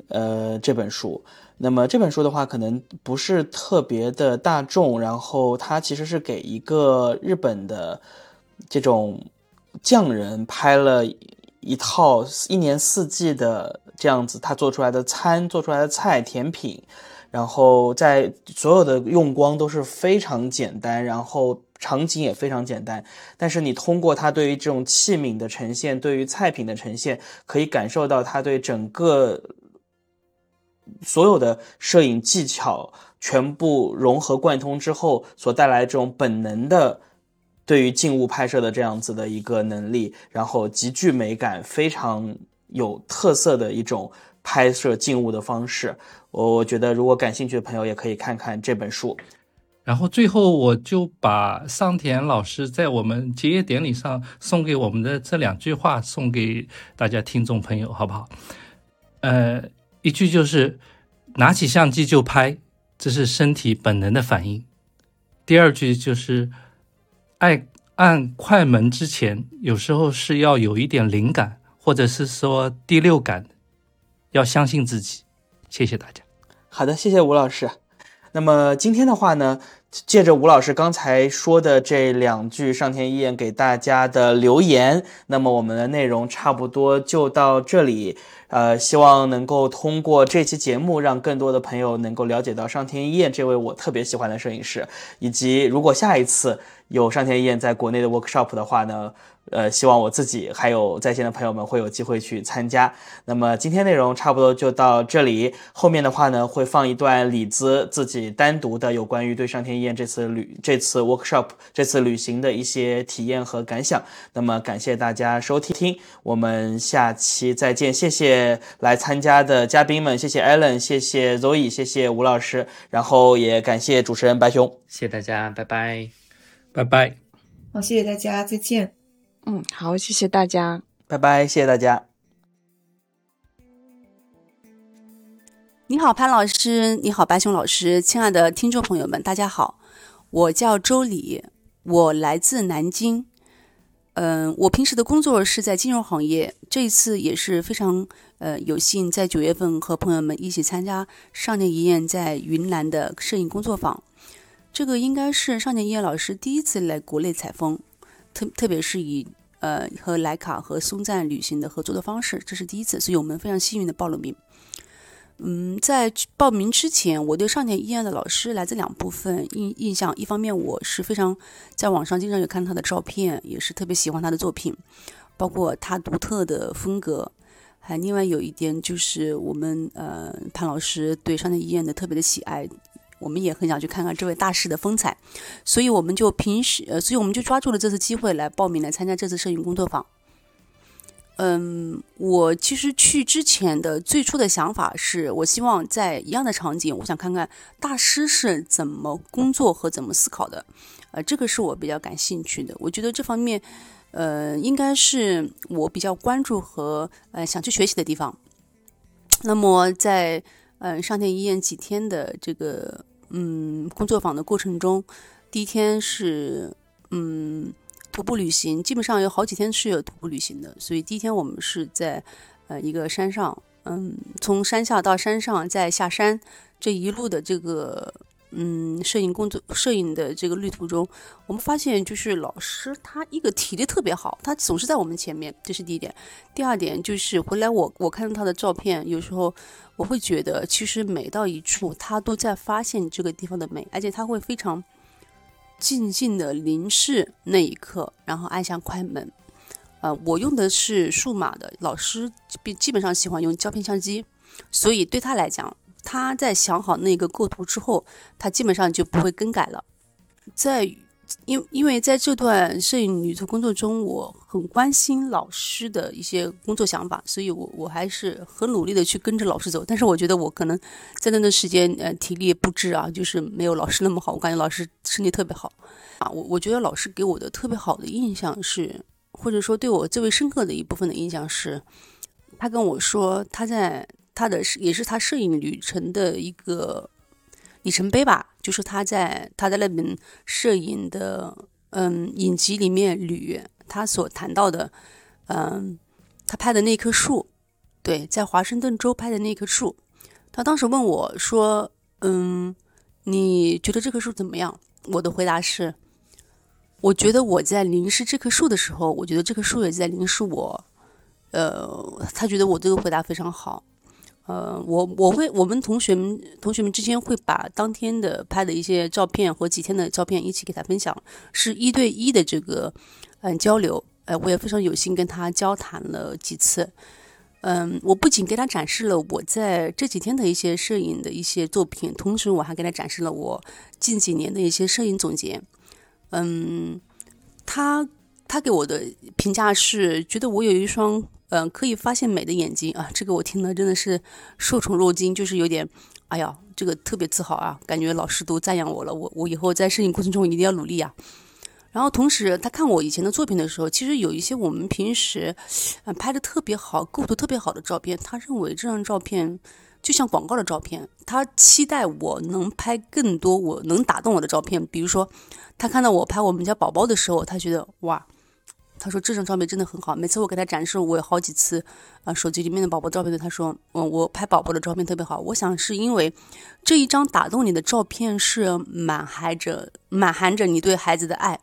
呃，这本书。那么这本书的话，可能不是特别的大众，然后它其实是给一个日本的这种匠人拍了一套一年四季的这样子，他做出来的餐、做出来的菜、甜品，然后在所有的用光都是非常简单，然后场景也非常简单，但是你通过他对于这种器皿的呈现，对于菜品的呈现，可以感受到他对整个。所有的摄影技巧全部融合贯通之后，所带来这种本能的对于静物拍摄的这样子的一个能力，然后极具美感、非常有特色的一种拍摄静物的方式。我我觉得，如果感兴趣的朋友也可以看看这本书。然后最后，我就把上田老师在我们结业典礼上送给我们的这两句话送给大家听众朋友，好不好？呃。一句就是拿起相机就拍，这是身体本能的反应。第二句就是爱按快门之前，有时候是要有一点灵感，或者是说第六感，要相信自己。谢谢大家。好的，谢谢吴老师。那么今天的话呢？借着吴老师刚才说的这两句上天一眼给大家的留言，那么我们的内容差不多就到这里。呃，希望能够通过这期节目，让更多的朋友能够了解到上天一彦这位我特别喜欢的摄影师，以及如果下一次有上天一彦在国内的 workshop 的话呢？呃，希望我自己还有在线的朋友们会有机会去参加。那么今天内容差不多就到这里，后面的话呢会放一段李子自己单独的有关于对上天宴这次旅、这次 workshop、这次旅行的一些体验和感想。那么感谢大家收听，我们下期再见。谢谢来参加的嘉宾们，谢谢 Allen，谢谢 Zoe，谢谢吴老师，然后也感谢主持人白熊，谢谢大家，拜拜，拜拜，好，谢谢大家，再见。嗯，好，谢谢大家，拜拜，谢谢大家。你好，潘老师，你好，白熊老师，亲爱的听众朋友们，大家好，我叫周礼，我来自南京。嗯，我平时的工作是在金融行业，这一次也是非常呃有幸在九月份和朋友们一起参加少年一宴在云南的摄影工作坊。这个应该是少年医院老师第一次来国内采风。特特别是以呃和徕卡和松赞旅行的合作的方式，这是第一次，所以我们非常幸运的报了名。嗯，在报名之前，我对上田医院的老师来自两部分印印象。一方面，我是非常在网上经常有看他的照片，也是特别喜欢他的作品，包括他独特的风格。还另外有一点就是我们呃潘老师对上田医院的特别的喜爱，我们也很想去看看这位大师的风采，所以我们就平时呃，所以我们就抓住了这次机会来报名来参加这次摄影工作坊。嗯，我其实去之前的最初的想法是，我希望在一样的场景，我想看看大师是怎么工作和怎么思考的，呃，这个是我比较感兴趣的。我觉得这方面，呃，应该是我比较关注和呃想去学习的地方。那么在嗯上天医院几天的这个嗯工作坊的过程中，第一天是嗯。徒步旅行基本上有好几天是有徒步旅行的，所以第一天我们是在呃一个山上，嗯，从山下到山上再下山，这一路的这个嗯摄影工作摄影的这个旅途中，我们发现就是老师他一个体力特别好，他总是在我们前面，这是第一点。第二点就是回来我我看到他的照片，有时候我会觉得其实每到一处他都在发现这个地方的美，而且他会非常。静静的凝视那一刻，然后按下快门。呃，我用的是数码的，老师基基本上喜欢用胶片相机，所以对他来讲，他在想好那个构图之后，他基本上就不会更改了。在因因为在这段摄影旅途工作中，我很关心老师的一些工作想法，所以我我还是很努力的去跟着老师走。但是我觉得我可能在那段时间，呃，体力不支啊，就是没有老师那么好。我感觉老师身体特别好啊，我我觉得老师给我的特别好的印象是，或者说对我最为深刻的一部分的印象是，他跟我说他在他的也是他摄影旅程的一个。里程碑吧，就是他在他在那本摄影的嗯影集里面捋他所谈到的，嗯，他拍的那棵树，对，在华盛顿州拍的那棵树，他当时问我说，嗯，你觉得这棵树怎么样？我的回答是，我觉得我在凝视这棵树的时候，我觉得这棵树也在凝视我，呃，他觉得我这个回答非常好。呃，我我会，我们同学们同学们之间会把当天的拍的一些照片或几天的照片一起给他分享，是一对一的这个嗯交流。呃，我也非常有幸跟他交谈了几次。嗯，我不仅给他展示了我在这几天的一些摄影的一些作品，同时我还给他展示了我近几年的一些摄影总结。嗯，他他给我的评价是觉得我有一双。嗯，可以发现美的眼睛啊，这个我听了真的是受宠若惊，就是有点，哎呀，这个特别自豪啊，感觉老师都赞扬我了，我我以后在摄影过程中一定要努力啊。然后同时他看我以前的作品的时候，其实有一些我们平时嗯拍的特别好、构图特别好的照片，他认为这张照片就像广告的照片，他期待我能拍更多我能打动我的照片。比如说，他看到我拍我们家宝宝的时候，他觉得哇。他说这张照片真的很好，每次我给他展示，我有好几次，啊，手机里面的宝宝照片的，他说，嗯，我拍宝宝的照片特别好。我想是因为这一张打动你的照片是满含着满含着你对孩子的爱，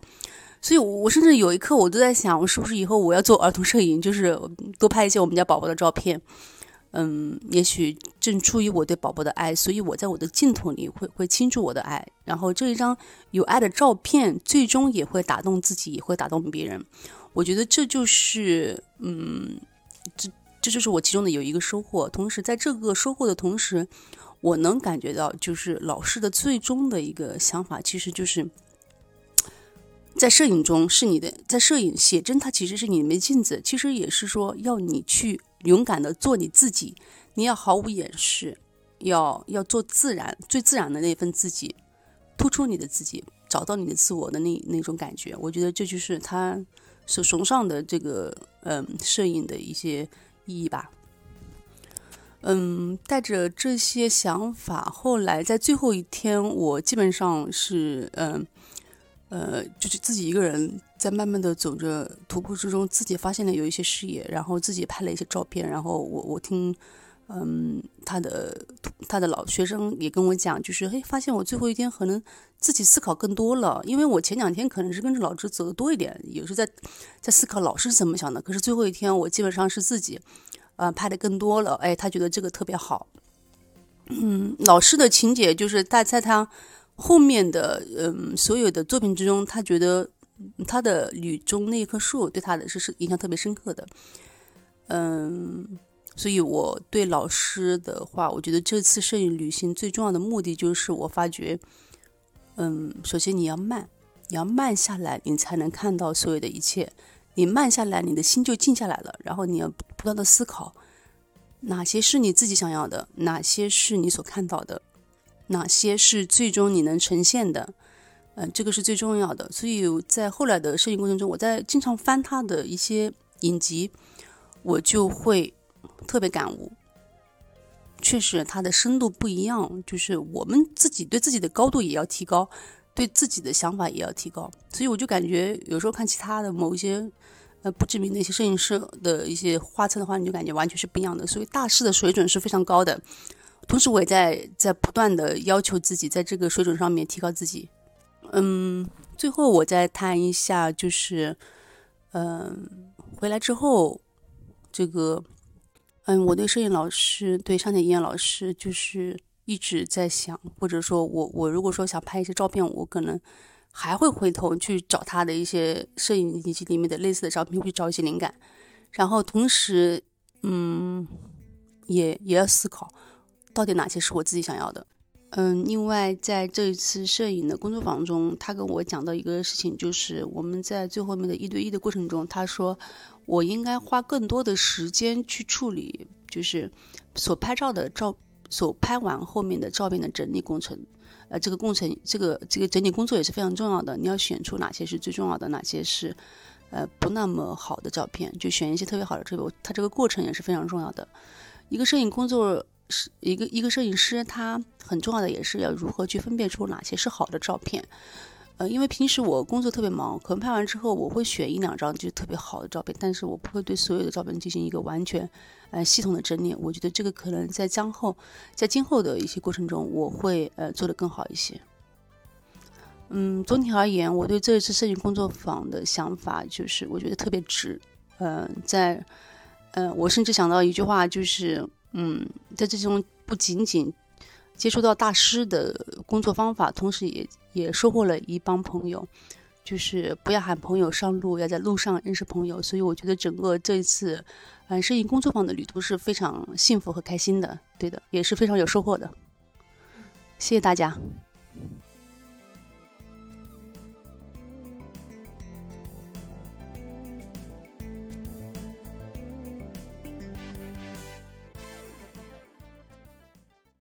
所以，我甚至有一刻我都在想，我是不是以后我要做儿童摄影，就是多拍一些我们家宝宝的照片。嗯，也许正出于我对宝宝的爱，所以我在我的镜头里会会倾注我的爱，然后这一张有爱的照片，最终也会打动自己，也会打动别人。我觉得这就是，嗯，这这就是我其中的有一个收获。同时，在这个收获的同时，我能感觉到，就是老师的最终的一个想法，其实就是在摄影中是你的，在摄影写真，它其实是你没镜子，其实也是说要你去勇敢的做你自己，你要毫无掩饰，要要做自然，最自然的那份自己，突出你的自己，找到你的自我的那那种感觉。我觉得这就是他。所崇尚的这个嗯，摄影的一些意义吧。嗯，带着这些想法，后来在最后一天，我基本上是嗯呃，就是自己一个人在慢慢的走着徒步之中，自己发现了有一些视野，然后自己拍了一些照片，然后我我听嗯，他的他的老学生也跟我讲，就是嘿，发现我最后一天可能自己思考更多了，因为我前两天可能是跟着老师走的多一点，有时在在思考老师是怎么想的，可是最后一天我基本上是自己，呃，拍的更多了，哎，他觉得这个特别好。嗯，老师的情节就是在在他后面的嗯所有的作品之中，他觉得他的雨中那一棵树对他的是是印象特别深刻的，嗯。所以，我对老师的话，我觉得这次摄影旅行最重要的目的就是，我发觉，嗯，首先你要慢，你要慢下来，你才能看到所有的一切。你慢下来，你的心就静下来了。然后你要不断的思考，哪些是你自己想要的，哪些是你所看到的，哪些是最终你能呈现的。嗯，这个是最重要的。所以在后来的摄影过程中，我在经常翻他的一些影集，我就会。特别感悟，确实，它的深度不一样，就是我们自己对自己的高度也要提高，对自己的想法也要提高。所以我就感觉有时候看其他的某一些呃不知名的一些摄影师的一些画册的话，你就感觉完全是不一样的。所以大师的水准是非常高的，同时我也在在不断的要求自己，在这个水准上面提高自己。嗯，最后我再谈一下，就是嗯，回来之后这个。嗯，我对摄影老师，对上田一彦老师，就是一直在想，或者说我我如果说想拍一些照片，我可能还会回头去找他的一些摄影以及里面的类似的照片，去找一些灵感。然后同时，嗯，也也要思考，到底哪些是我自己想要的。嗯，另外在这一次摄影的工作坊中，他跟我讲到一个事情，就是我们在最后面的一对一的过程中，他说。我应该花更多的时间去处理，就是所拍照的照，所拍完后面的照片的整理工程。呃，这个工程，这个这个整理工作也是非常重要的。你要选出哪些是最重要的，哪些是呃不那么好的照片，就选一些特别好的。这个它这个过程也是非常重要的。一个摄影工作是一个一个摄影师，他很重要的也是要如何去分辨出哪些是好的照片。呃，因为平时我工作特别忙，可能拍完之后我会选一两张就特别好的照片，但是我不会对所有的照片进行一个完全，呃，系统的整理。我觉得这个可能在将后，在今后的一些过程中，我会呃做得更好一些。嗯，总体而言，我对这一次摄影工作坊的想法就是，我觉得特别值。嗯，在，嗯，我甚至想到一句话，就是，嗯，在这种不仅仅。接触到大师的工作方法，同时也也收获了一帮朋友，就是不要喊朋友上路，要在路上认识朋友。所以我觉得整个这一次，嗯，摄影工作坊的旅途是非常幸福和开心的，对的，也是非常有收获的。谢谢大家。